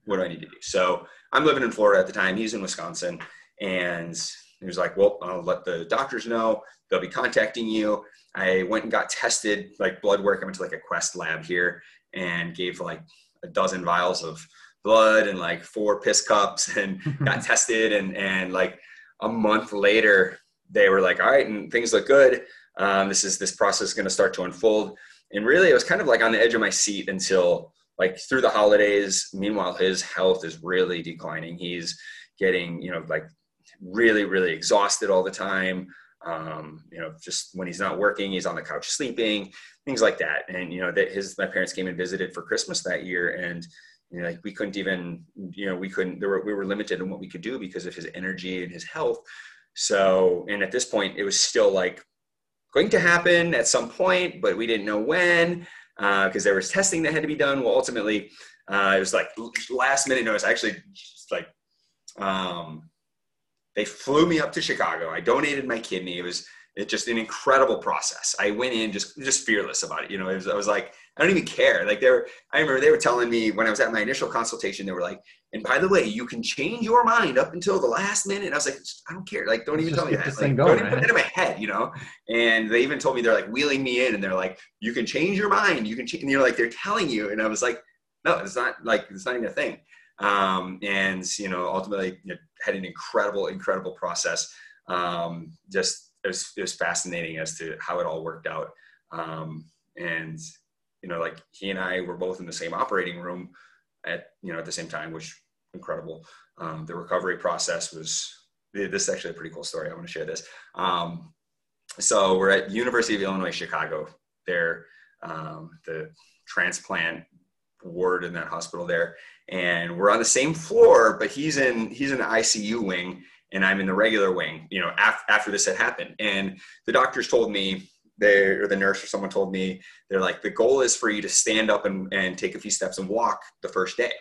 What do I need to do?" So I'm living in Florida at the time. He's in Wisconsin, and he was like, "Well, I'll let the doctors know. They'll be contacting you." I went and got tested, like blood work. I went to like a Quest lab here and gave like a dozen vials of blood and like four piss cups and *laughs* got tested and and like a month later they were like, all right, and things look good. Um, this is this process is going to start to unfold. And really, it was kind of like on the edge of my seat until like through the holidays. Meanwhile, his health is really declining. He's getting, you know, like really, really exhausted all the time. Um, you know, just when he's not working, he's on the couch sleeping, things like that. And you know, that his my parents came and visited for Christmas that year, and you know, like we couldn't even, you know, we couldn't. There were we were limited in what we could do because of his energy and his health. So, and at this point, it was still like going to happen at some point, but we didn't know when because uh, there was testing that had to be done. Well, ultimately, uh, it was like last minute notice. Actually, like um, they flew me up to Chicago. I donated my kidney. It was it's just an incredible process. I went in just just fearless about it. You know, it was, I was like, I don't even care. Like they were, I remember they were telling me when I was at my initial consultation, they were like, and by the way, you can change your mind up until the last minute. I was like, I don't care. Like, don't even tell me that. Like, going, don't even put that in my head, you know? And they even told me they're like wheeling me in and they're like, you can change your mind. You can change. And you're like, they're telling you. And I was like, no, it's not like, it's not even a thing. Um, and, you know, ultimately you know, had an incredible, incredible process. Um, just, it was, it was fascinating as to how it all worked out. Um, and, you know, like he and I were both in the same operating room at, you know, at the same time, which incredible. Um, the recovery process was, this is actually a pretty cool story. I want to share this. Um, so we're at University of Illinois, Chicago. There, um, the transplant ward in that hospital there, and we're on the same floor, but he's in he's in the ICU wing, and I'm in the regular wing. You know, af- after this had happened, and the doctors told me they or the nurse or someone told me they're like the goal is for you to stand up and, and take a few steps and walk the first day.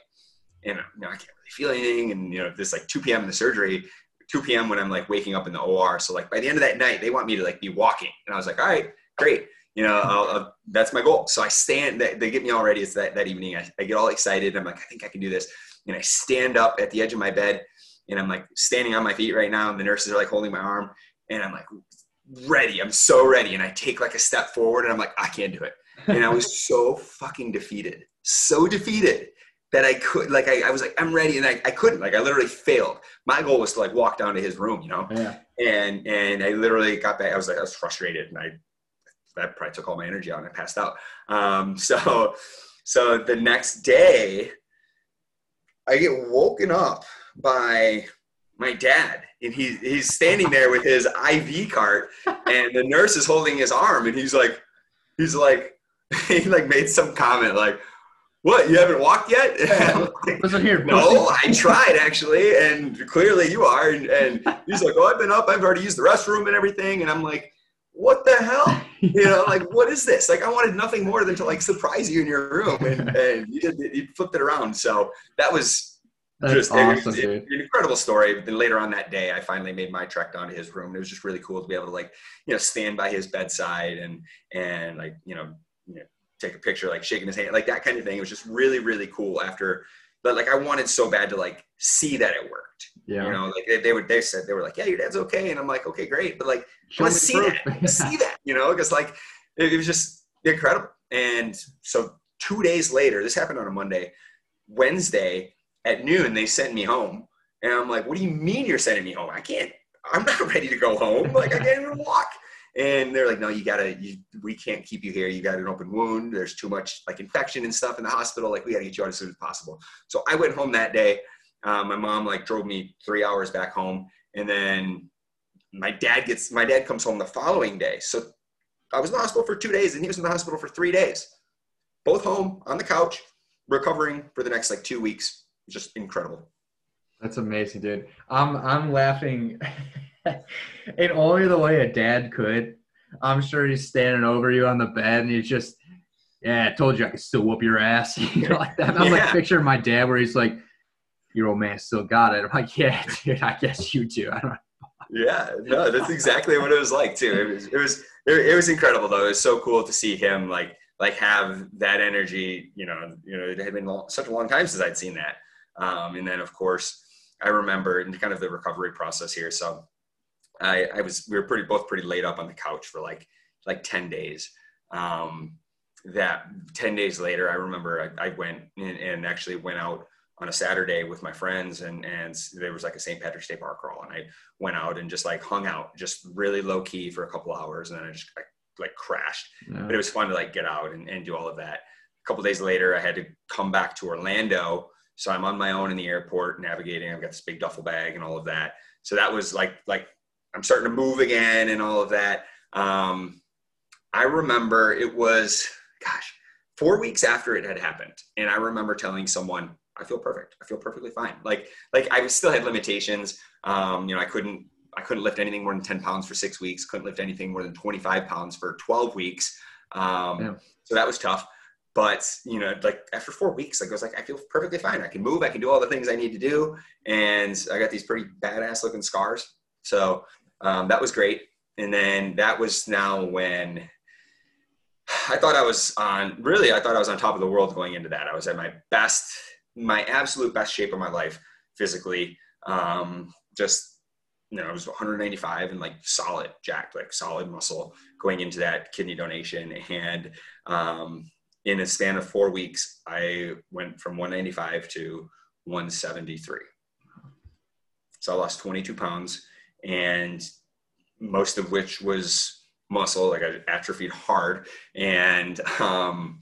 And you know, I can't really feel anything and you know this like 2 p.m. in the surgery 2 p.m. when I'm like waking up in the OR so like by the end of that night they want me to like be walking. And I was like all right great. You know I'll, I'll, that's my goal. So I stand they, they get me all ready. It's that, that evening. I, I get all excited. I'm like I think I can do this. And I stand up at the edge of my bed and I'm like standing on my feet right now and the nurses are like holding my arm. And I'm like ready. I'm so ready. And I take like a step forward and I'm like, I can't do it. And I was *laughs* so fucking defeated, so defeated that I could, like, I, I was like, I'm ready. And I, I couldn't, like, I literally failed. My goal was to like walk down to his room, you know? Yeah. And, and I literally got back. I was like, I was frustrated and I, that probably took all my energy out and I passed out. Um, *laughs* so, so the next day I get woken up by my dad and he, he's standing there with his iv cart and the nurse is holding his arm and he's like he's like *laughs* he like made some comment like what you haven't walked yet? Listen *laughs* here no i tried actually and clearly you are and, and he's like oh i've been up i've already used the restroom and everything and i'm like what the hell? You know like what is this? Like i wanted nothing more than to like surprise you in your room and, *laughs* and you, did, you flipped it around so that was that's just awesome, it, it, an incredible story. Then later on that day, I finally made my trek down to his room. And It was just really cool to be able to like, you know, stand by his bedside and and like, you know, you know, take a picture, like shaking his hand, like that kind of thing. It was just really, really cool. After, but like I wanted so bad to like see that it worked. Yeah. You know, like they, they would they said they were like, yeah, your dad's okay, and I'm like, okay, great, but like let's see that, let's see *laughs* that. You know, because like it, it was just incredible. And so two days later, this happened on a Monday. Wednesday, at noon they sent me home. And i'm like what do you mean you're sending me home? I can't i'm not *laughs* ready to go home. Like i can't even walk. And they're like no you gotta you, we can't keep you here. You got an open wound. There's too much like infection and stuff in the hospital. Like we gotta get you out as soon as possible. So i went home that day. Um, my mom like drove me three hours back home. And then my dad gets my dad comes home the following day. So i was in the hospital for two days and he was in the hospital for three days. Both home on the couch recovering for the next like two weeks just incredible. That's amazing, dude. I'm I'm laughing *laughs* in only the way a dad could. I'm sure he's standing over you on the bed and he's just, yeah, I told you I could still whoop your ass. *laughs* you know, like that. I'm yeah. like picturing my dad where he's like, your old man still got it. I'm like, yeah, *laughs* dude, I guess you do. I don't know. Yeah, no, that's exactly what it was like too. It was, it was, it, was incredible though. It was so cool to see him like, like have that energy. You know, you know, it had been long, such a long time since I'd seen that. Um, and then of course, I remember in kind of the recovery process here. So I, I was, we were pretty, both pretty laid up on the couch for like, like 10 days. Um, that 10 days later, I remember I, I went and, and, actually went out on a Saturday with my friends and, and there was like a St. Patrick's Day bar crawl and I went out and just like hung out just really low key for a couple hours and then I just like, like crashed, yeah. but it was fun to like get out and, and do all of that. A couple days later, I had to come back to Orlando so I'm on my own in the airport navigating. I've got this big duffel bag and all of that. So that was like like I'm starting to move again and all of that. Um, I remember it was gosh four weeks after it had happened, and I remember telling someone I feel perfect. I feel perfectly fine. Like like I still had limitations. Um, you know I couldn't I couldn't lift anything more than 10 pounds for six weeks. Couldn't lift anything more than 25 pounds for 12 weeks. Um, yeah. So that was tough. But you know, like after four weeks, like I was like, I feel perfectly fine. I can move. I can do all the things I need to do, and I got these pretty badass looking scars. So um, that was great. and then that was now when I thought I was on really I thought I was on top of the world going into that. I was at my best, my absolute best shape of my life physically. Um, just you know, I was 195 and like solid, jacked, like solid muscle going into that kidney donation. And um, in a span of four weeks, I went from 195 to 173. So I lost 22 pounds, and most of which was muscle, like I atrophied hard. And um,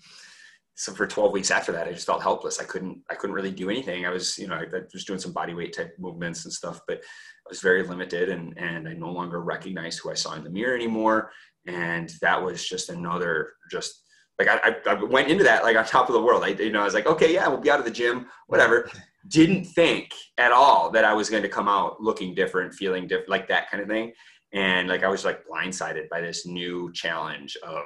so for 12 weeks after that, I just felt helpless. I couldn't, I couldn't really do anything. I was, you know, I, I was doing some body weight type movements and stuff, but I was very limited and, and I no longer recognized who I saw in the mirror anymore. And that was just another, just like I, I went into that like on top of the world. I, you know, I was like, okay, yeah, we'll be out of the gym, whatever. Didn't think at all that I was going to come out looking different, feeling different, like that kind of thing. And like I was like blindsided by this new challenge of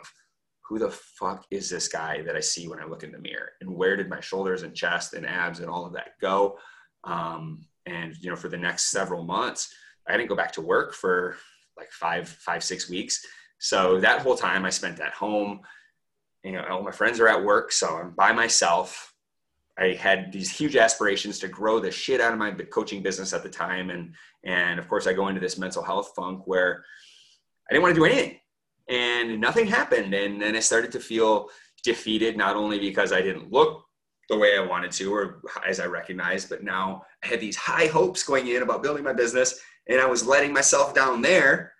who the fuck is this guy that I see when I look in the mirror? And where did my shoulders and chest and abs and all of that go? Um, and you know, for the next several months, I didn't go back to work for like five, five, six weeks. So that whole time I spent at home you know, all my friends are at work, so I'm by myself. I had these huge aspirations to grow the shit out of my coaching business at the time, and and of course I go into this mental health funk where I didn't want to do anything, and nothing happened, and then I started to feel defeated not only because I didn't look the way I wanted to or as I recognized, but now I had these high hopes going in about building my business, and I was letting myself down there,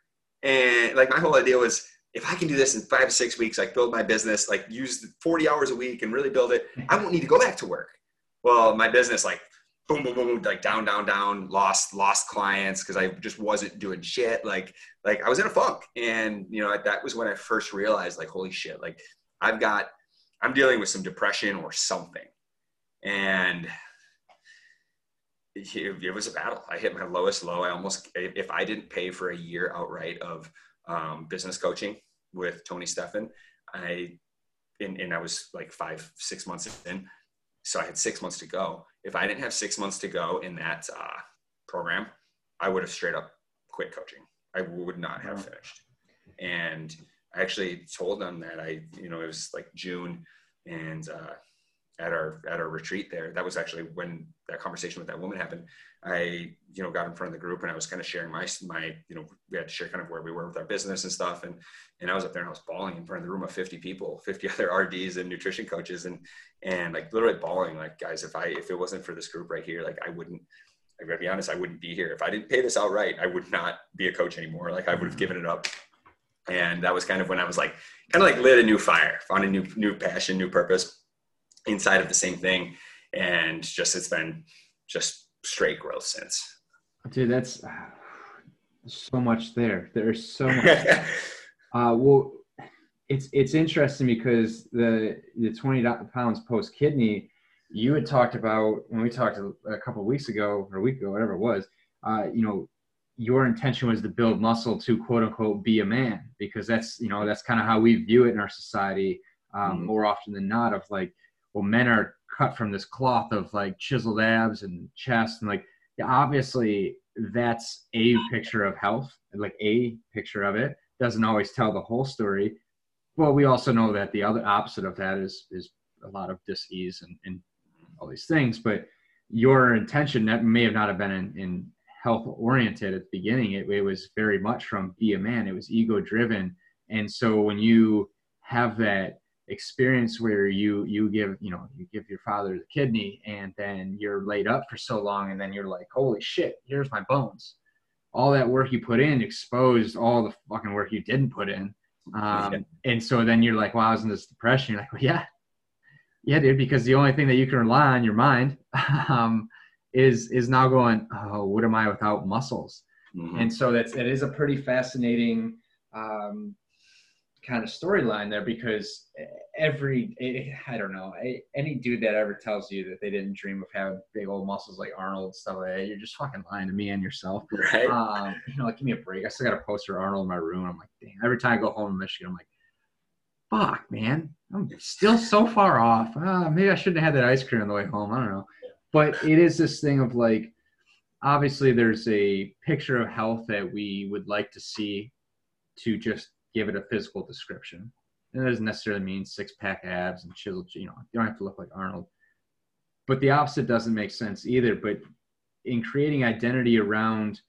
and like my whole idea was if I can do this in five to six weeks, like build my business, like use 40 hours a week and really build it, I won't need to go back to work. Well, my business, like boom, boom, boom, like down, down, down, lost, lost clients because I just wasn't doing shit. Like, like I was in a funk. And, you know, that was when I first realized, like, holy shit, like I've got, I'm dealing with some depression or something. And it was a battle. I hit my lowest low. I almost, if I didn't pay for a year outright of um, business coaching with Tony Stefan. I and, and I was like five, six months in. So I had six months to go. If I didn't have six months to go in that uh, program, I would have straight up quit coaching. I would not have finished. And I actually told them that I, you know, it was like June and uh, at our at our retreat there. That was actually when that conversation with that woman happened. I you know got in front of the group and I was kind of sharing my my you know we had to share kind of where we were with our business and stuff. And and I was up there and I was bawling in front of the room of 50 people, *laughs* 50 other RDs and nutrition coaches and and like literally bawling like guys if I if it wasn't for this group right here like I wouldn't I gotta be honest I wouldn't be here. If I didn't pay this outright I would not be a coach anymore. Like I would have mm-hmm. given it up. And that was kind of when I was like kind of like lit a new fire found a new new passion new purpose inside of the same thing. And just it's been just straight growth since. Dude, that's uh, so much there. There's so much. *laughs* uh, well, it's it's interesting because the the 20 pounds post kidney, you had talked about when we talked a, couple weeks ago or a week ago, whatever it was. Uh, you know, your intention was to build muscle to quote unquote be a man because that's you know that's kind of how we view it in our society um, mm-hmm. more often than not of like well, men are cut from this cloth of like chiseled abs and chest and like obviously that's a picture of health, like a picture of it doesn't always tell the whole story. Well, we also know that the other opposite of that is is a lot of dis-ease and, and all these things. But your intention that may have not have been in, in health oriented at the beginning. It, it was very much from be a man. It was ego driven. And so when you have that experience where you you give you know you give your father the kidney and then you're laid up for so long and then you're like holy shit here's my bones. All that work you put in exposed all the fucking work you didn't put in. Um, yeah. and so then you're like wow well, I was in this depression. You're like well yeah. Yeah dude because the only thing that you can rely on your mind *laughs* um, is is now going oh what am i without muscles? Mm-hmm. and so that's it is a pretty fascinating um, kind of storyline there because every I don't know any dude that ever tells you that they didn't dream of having big old muscles like Arnold and stuff like that, you're just fucking lying to me and yourself. Right. Um, you know, like give me a break. I still got a poster of Arnold in my room. I'm like, damn. Every time I go home in Michigan, I'm like, fuck, man, I'm still so far off. Uh, maybe I shouldn't have had that ice cream on the way home. I don't know. But it is this thing of like, obviously, there's a picture of health that we would like to see to just give it a physical description. And it doesn't necessarily mean six pack abs and chiseled, you know, you don't have to look like Arnold. But the opposite doesn't make sense either. But in creating identity around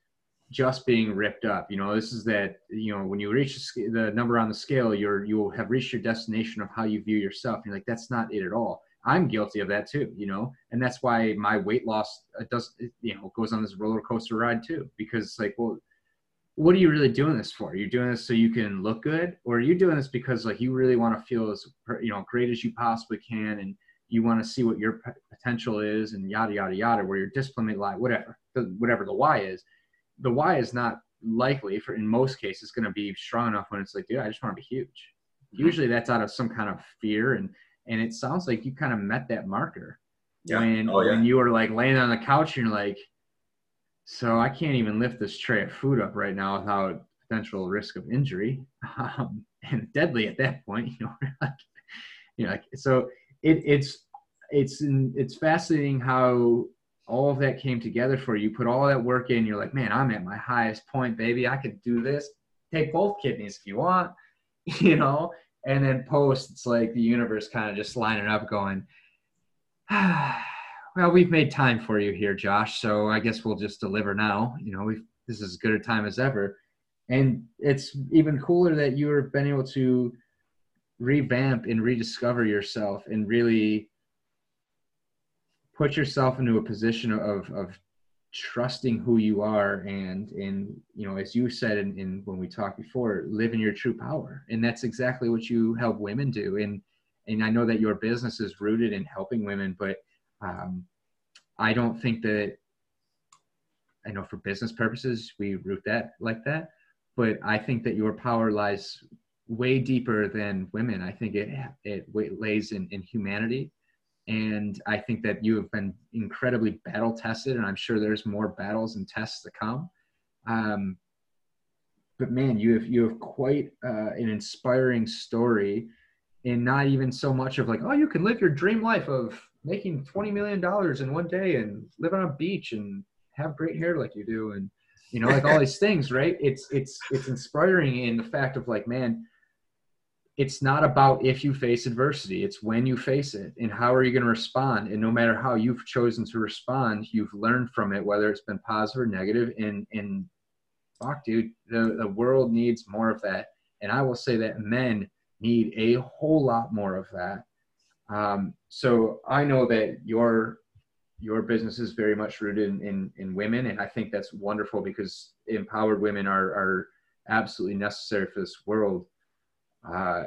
just being ripped up, you know, this is that, you know, when you reach the number on the scale, you're, you will have reached your destination of how you view yourself. You're like, that's not it at all. I'm guilty of that too, you know, and that's why my weight loss uh, does, you know, goes on this roller coaster ride too, because it's like, well, what are you really doing this for? You're doing this so you can look good, or are you doing this because like you really want to feel as you know great as you possibly can, and you want to see what your potential is, and yada yada yada, where your discipline lie, whatever, whatever the why is. The why is not likely for in most cases going to be strong enough when it's like, dude, I just want to be huge. Mm-hmm. Usually that's out of some kind of fear, and and it sounds like you kind of met that marker yeah. when oh, yeah. when you were like laying on the couch and you're like so I can't even lift this tray of food up right now without potential risk of injury *laughs* um, and deadly at that point. *laughs* You know, like, you know, like, so it, it's it's it's fascinating how all of that came together for you. Put all that work in. You're like, man, I'm at my highest point, baby. I could do this. Take both kidneys if you want, *laughs* you know. And then post, it's like the universe kind of just lining up, going. *sighs* Ah, well, we've made time for you here, Josh. So I guess we'll just deliver now. You know, this is as good a time as ever, and it's even cooler that you've been able to revamp and rediscover yourself and really put yourself into a position of of trusting who you are and and you know as you said in, in when we talked before live in your true power and that's exactly what you help women do and and i know that your business is rooted in helping women but um, I don't think that I know for business purposes we root that like that, but I think that your power lies way deeper than women. I think it it lays in, in humanity, and I think that you have been incredibly battle tested, and I'm sure there's more battles and tests to come. Um, but man, you have you have quite uh, an inspiring story, and not even so much of like, oh, you can live your dream life of making $20 million in one day and live on a beach and have great hair like you do. And, you know, like all these *laughs* things, right? It's, it's, it's inspiring in the fact of like, man, it's not about if you face adversity it's when you face it and how are you going to respond and no matter how you've chosen to respond you've learned from it whether it's been positive or negative and and fuck dude the, the world needs more of that and i will say that men need a whole lot more of that um, so I know that your your business is very much rooted in, in, in women, and I think that's wonderful because empowered women are are absolutely necessary for this world. Uh,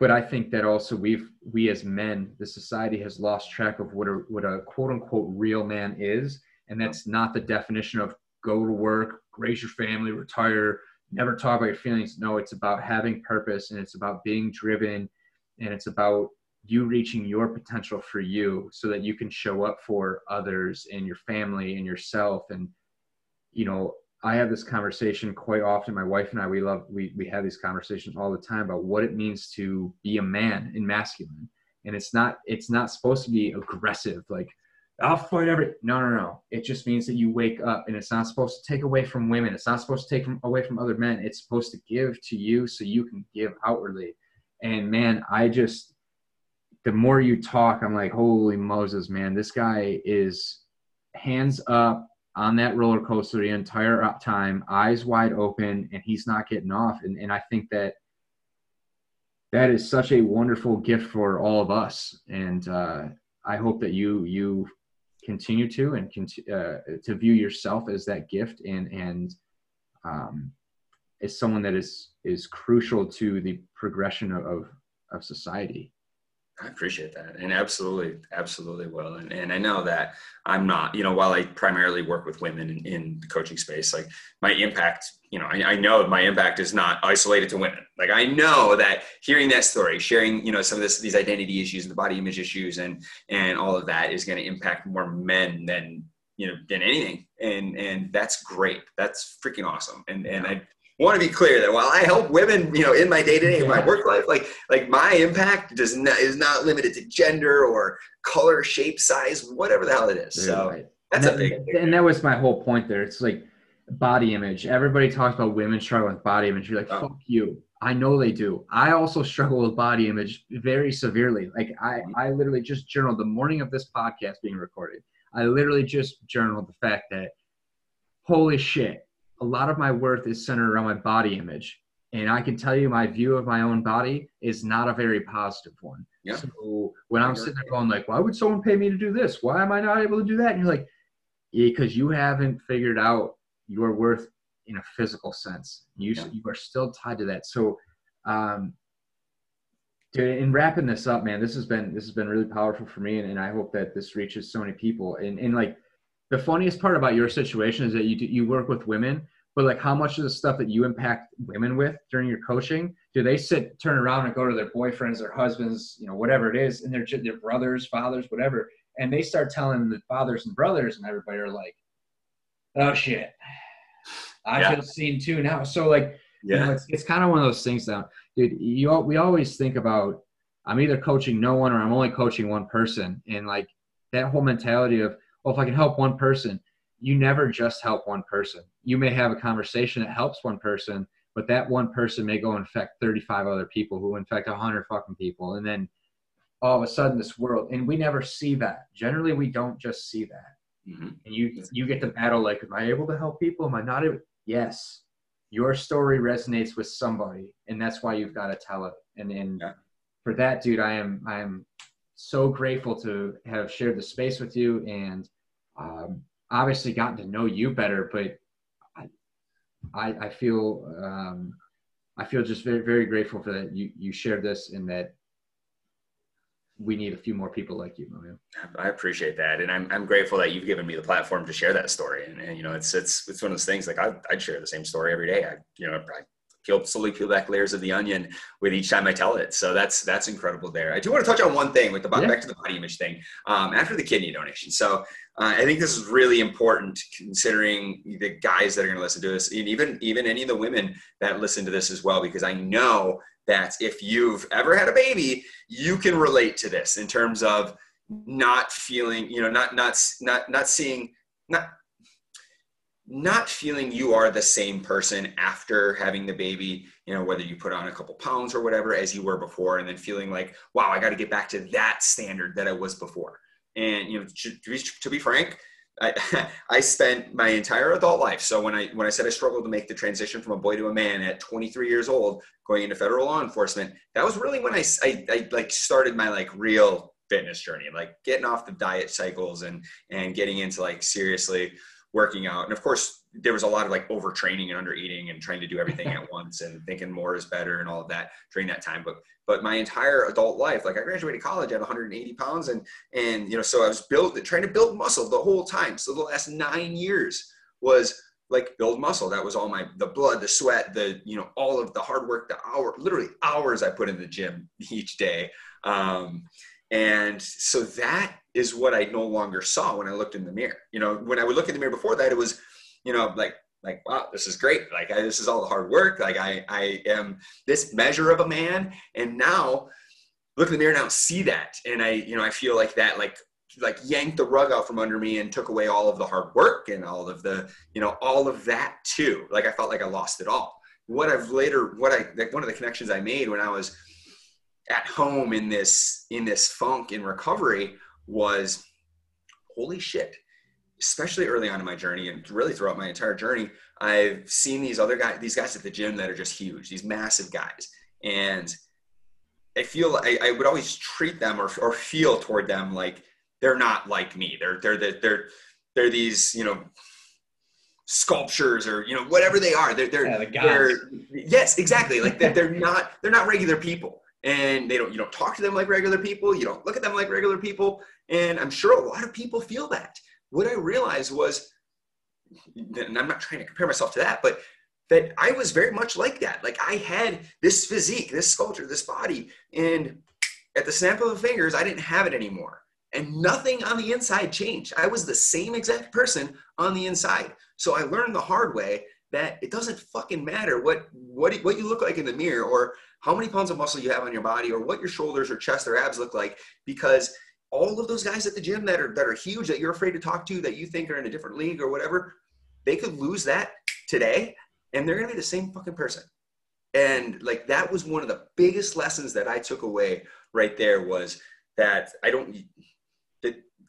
but I think that also we've we as men, the society has lost track of what a what a quote unquote real man is, and that's not the definition of go to work, raise your family, retire, never talk about your feelings. No, it's about having purpose and it's about being driven and it's about you reaching your potential for you so that you can show up for others and your family and yourself. And you know i have this conversation quite often. My wife and i we love we, we have these conversations all the time about what it means to be a man in masculine. And it's not it's not supposed to be aggressive like i'll fight every no no no. It just means that you wake up and it's not supposed to take away from women. It's not supposed to take from, away from other men. It's supposed to give to you so you can give outwardly and man, I just, the more you talk, I'm like, holy Moses, man, this guy is hands up on that roller coaster the entire time, eyes wide open, and he's not getting off. And, and I think that that is such a wonderful gift for all of us. And uh, I hope that you, you continue to, and cont- uh, to view yourself as that gift and, and, um, is someone that is is crucial to the progression of of society. I appreciate that. And absolutely, absolutely will. And, and I know that I'm not, you know, while I primarily work with women in, in the coaching space, like my impact, you know, I, I, know my impact is not isolated to women. Like I know that hearing that story, sharing, you know, some of this, these identity issues and the body image issues and, and all of that is going to impact more men than, you know, than anything. And, and that's great. That's freaking awesome. And, and I, want to be clear that while I help women, you know, in my day to day, my work life, like like my impact does not is not limited to gender or color, shape, size, whatever the hell it is. So right. that's and a big, big. And that was my whole point there. It's like body image. Everybody talks about women struggling with body image. You're like, oh. fuck you. I know they do. I also struggle with body image very severely. Like I, I literally just journaled the morning of this podcast being recorded. I literally just journaled the fact that, holy shit, a lot of my worth is centered around my body image. And I can tell you my view of my own body is not a very positive one. Yeah. So when I'm sitting there going like, why would someone pay me to do this? Why am I not able to do that? And you're like, because you haven't figured out your worth in a physical sense. You yeah. you are still tied to that. So, um, dude, in wrapping this up, man, this has been this has been really powerful for me, and, and I hope that this reaches so many people. And and like the funniest part about your situation is that you do, you work with women, but like how much of the stuff that you impact women with during your coaching do they sit turn around and go to their boyfriends their husbands you know whatever it is and their their brothers fathers whatever and they start telling the fathers and brothers and everybody are like oh shit I yeah. feel seen too now. So like, yeah, you know, it's, it's kind of one of those things now, dude. You we always think about I'm either coaching no one or I'm only coaching one person, and like that whole mentality of well, if I can help one person, you never just help one person. You may have a conversation that helps one person, but that one person may go infect 35 other people who infect 100 fucking people, and then all of a sudden this world, and we never see that. Generally, we don't just see that. Mm-hmm. And you you get to battle like, am I able to help people? Am I not able? yes, your story resonates with somebody, and that's why you've got to tell it. And and yeah. for that, dude, I am I am so grateful to have shared the space with you, and um, obviously gotten to know you better. But I I, feel um, I feel just very very grateful for that you you shared this and that we need a few more people like you, man. I appreciate that, and I'm I'm grateful that you've given me the platform to share that story. And, and you know, it's it's it's one of those things. Like I I'd share the same story every day. I you know I peel slowly peel back layers of the onion with each time I tell it. So that's that's incredible there. I do want to touch on one thing with the yeah. back to the body image thing um, after the kidney donation. So uh, I think this is really important considering the guys that are going to listen to this, and even even any of the women that listen to this as well, because I know that if you've ever had a baby, you can relate to this in terms of not feeling, you know, not not not not seeing not not feeling you are the same person after having the baby, you know, whether you put on a couple pounds or whatever as you were before, and then feeling like, wow, I got to get back to that standard that I was before. And you know, to, to, be, frank, I, *laughs* I spent my entire adult life. So when I when I said I struggled to make the transition from a boy to a man at 23 years old, going into federal law enforcement, that was really when I, I, I like started my like real fitness journey, like getting off the diet cycles and and getting into like seriously working out. And of course, there was a lot of like overtraining and under eating and trying to do everything at *laughs* once and thinking more is better and all of that during that time. But but my entire adult life, like I graduated college at 180 pounds and and you know, so I was built trying to build muscle the whole time. So the last nine years was like build muscle. That was all my the blood, the sweat, the you know, all of the hard work, the hour, literally hours I put in the gym each day. Um, and so that is what I no longer saw when I looked in the mirror. You know, when I would look in the mirror before that, it was, you know, like, like, wow, this is great. Like, I, this is all the hard work. Like, I, I am this measure of a man. And now look in the mirror now, see that. And I, you know, I feel like that, like, like yanked the rug out from under me and took away all of the hard work and all of the, you know, all of that too. Like, I felt like I lost it all. What I've later, what I, like one of the connections I made when I was, at home in this in this funk in recovery was holy shit. Especially early on in my journey and really throughout my entire journey i've seen these other guys these guys at the gym that are just huge these massive guys. And i feel i, I would always treat them or, or feel toward them like they're not like me. They're they're they're they're, they're these you know sculptures or you know whatever they are. They're they're, yeah, the they're yes exactly. Like they're, they're not they're not regular people and they don't you don't talk to them like regular people. You don't look at them like regular people. And i'm sure a lot of people feel that. What i realized was and i'm not trying to compare myself to that but that i was very much like that. Like i had this physique this sculpture this body and at the snap of the fingers i didn't have it anymore. And nothing on the inside changed. I was the same exact person on the inside. So i learned the hard way that it doesn't fucking matter what what what you look like in the mirror or how many pounds of muscle you have on your body or what your shoulders or chest or abs look like because all of those guys at the gym that are that are huge that you're afraid to talk to that you think are in a different league or whatever they could lose that today and they're going to be the same fucking person. And like that was one of the biggest lessons that I took away right there was that I don't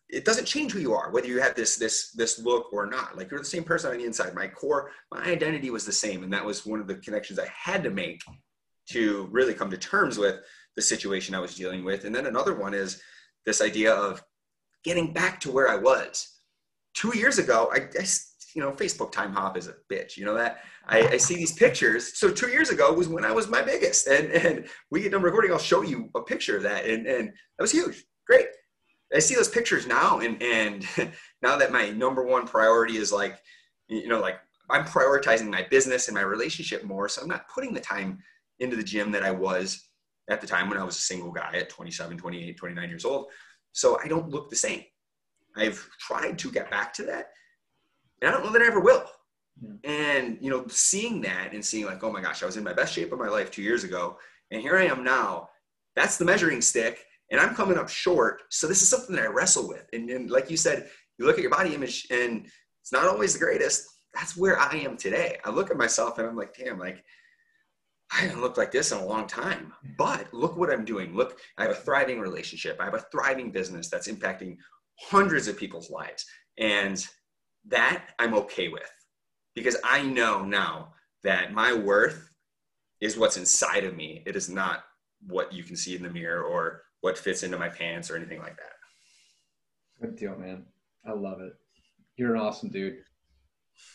it doesn't change who you are whether you have this this this look or not. Like you're the same person on the inside. My core my identity was the same and that was one of the connections i had to make to really come to terms with the situation i was dealing with. And then another one is this idea of getting back to where i was. Two years ago i, I you know facebook time hop is a bitch. You know that? I, I, see these pictures. So two years ago was when i was my biggest. And and we get done recording. I'll show you a picture of that. And and that was huge. Great I see those pictures now, and and *laughs* now that my number one priority is like, you know, like I'm prioritizing my business and my relationship more, so I'm not putting the time into the gym that I was at the time when I was a single guy at 27, 28, 29 years old. So I don't look the same. I've tried to get back to that, and I don't know that I ever will. Yeah. And you know, seeing that and seeing like, oh my gosh, I was in my best shape of my life two years ago, and here I am now. That's the measuring stick and I'm coming up short. So this is something that I wrestle with. And, and like you said, you look at your body image and it's not always the greatest. That's where I am today. I look at myself and I'm like, damn, like I haven't looked like this in a long time. But look what I'm doing. Look, I have a thriving relationship. I have a thriving business that's impacting hundreds of people's lives. And that I'm okay with because I know now that my worth is what's inside of me. It is not what you can see in the mirror or what fits into my pants or anything like that. Good deal, man. I love it. You're an awesome dude.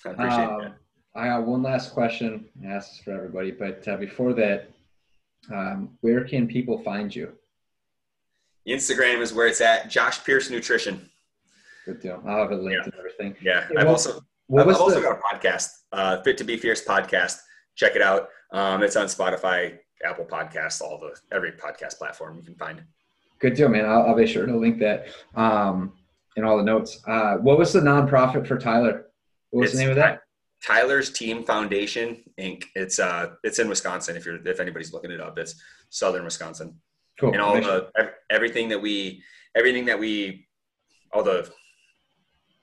I appreciate um, that. I got one last question. I ask this for everybody, but uh, before that, um, where can people find you? Instagram is where it's at. Josh Pierce Nutrition. Good deal. I'll have a link yeah. and everything. Yeah, hey, I've also I've also the... got a podcast, uh, Fit to Be Fierce podcast. Check it out. Um, it's on Spotify, Apple Podcasts, all the every podcast platform you can find. Good deal, man. I'll, I'll be sure to link that um, in all the notes. Uh, what was the nonprofit for Tyler? What was it's the name of that? Tyler's Team Foundation Inc. It's uh it's in Wisconsin. If you're if anybody's looking it up, it's Southern Wisconsin. Cool. And all the everything that we everything that we all the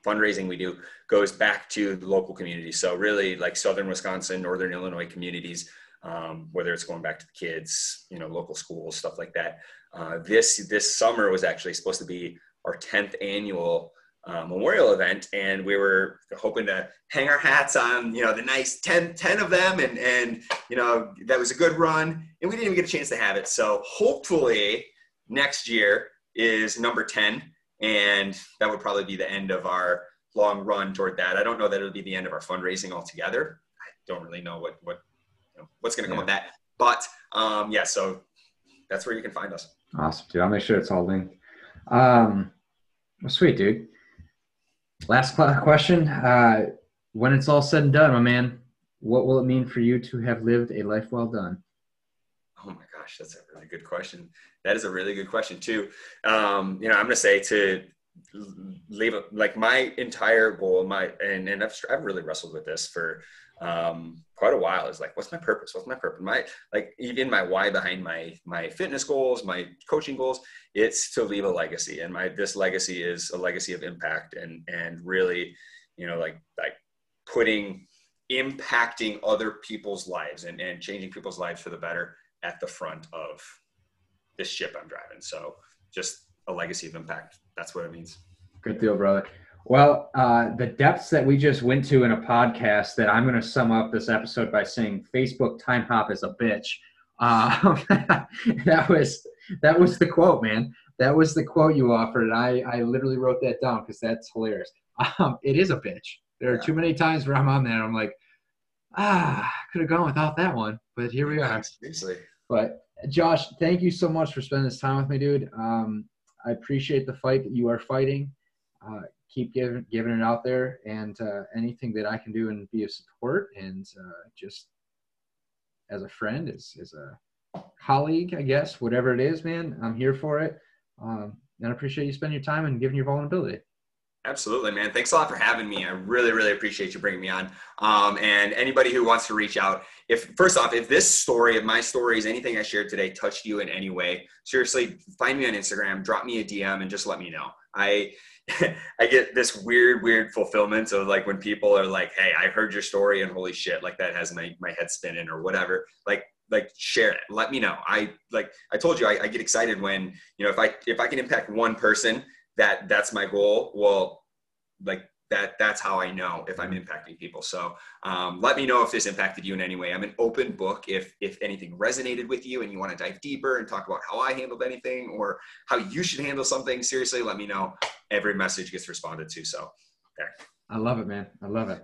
fundraising we do goes back to the local community. So really like Southern Wisconsin, Northern Illinois communities um, whether it's going back to the kids, you know, local schools, stuff like that. Uh, this this summer was actually supposed to be our 10th annual uh, memorial event, and we were hoping to hang our hats on, you know, the nice 10, 10 of them, and and you know that was a good run, and we didn't even get a chance to have it. So hopefully next year is number 10, and that would probably be the end of our long run toward that. I don't know that it'll be the end of our fundraising altogether. I don't really know what what know, what's going to come yeah. of that. But um, yeah, so that's where you can find us. Awesome, dude. I'll make sure it's all linked. Um, well, sweet, dude. Last question. Uh, when it's all said and done, my man, what will it mean for you to have lived a life well done? Oh my gosh, that's a really good question. That is a really good question too. Um, you know, I'm going to say to leave like my entire goal, my and and I've I've really wrestled with this for um, quite a while. Is like what's my purpose? What's my purpose? My like even my why behind my my fitness goals my coaching goals it's to leave a legacy. And my this legacy is a legacy of impact and and really you know like like putting impacting other people's lives and, and changing people's lives for the better at the front of this ship i'm driving. So just a legacy of impact. That's what it means. Good deal brother well, uh, the depths that we just went to in a podcast that I'm going to sum up this episode by saying Facebook time hop is a bitch. Uh, *laughs* that was that was the quote, man. That was the quote you offered, and I I literally wrote that down because that's hilarious. Um, it is a bitch. There are too many times where I'm on there. I'm like, ah, could have gone without that one, but here we are. Seriously. But Josh, thank you so much for spending this time with me, dude. Um, I appreciate the fight that you are fighting. Uh, keep giving giving it out there, and uh, anything that I can do and be of support and uh, just as a friend, as as a colleague, I guess, whatever it is, man, I'm here for it. Um, and I appreciate you spending your time and giving your vulnerability. Absolutely, man. Thanks a lot for having me. I really, really appreciate you bringing me on. Um, and anybody who wants to reach out, if first off, if this story if my stories, anything I shared today touched you in any way, seriously, find me on Instagram, drop me a DM, and just let me know. I *laughs* I get this weird, weird fulfillment of like when people are like, "Hey, I heard your story, and holy shit, like that has my my head spinning or whatever." Like like share it let me know i like i told you I, I, get excited when you know if i if i can impact one person that that's my goal. Well like that that's how i know if i'm impacting people. So um, let me know if this impacted you in any way. I'm an open book. If if anything resonated with you and you want to dive deeper and talk about how i handled anything or how you should handle something seriously let me know. Every message gets responded to so okay. i love it man. I love it.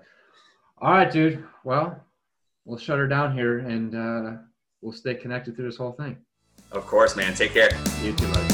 All right dude. Well we'll shut her down here and uh, we'll stay connected through this whole thing. Of course man. Take care. You too buddy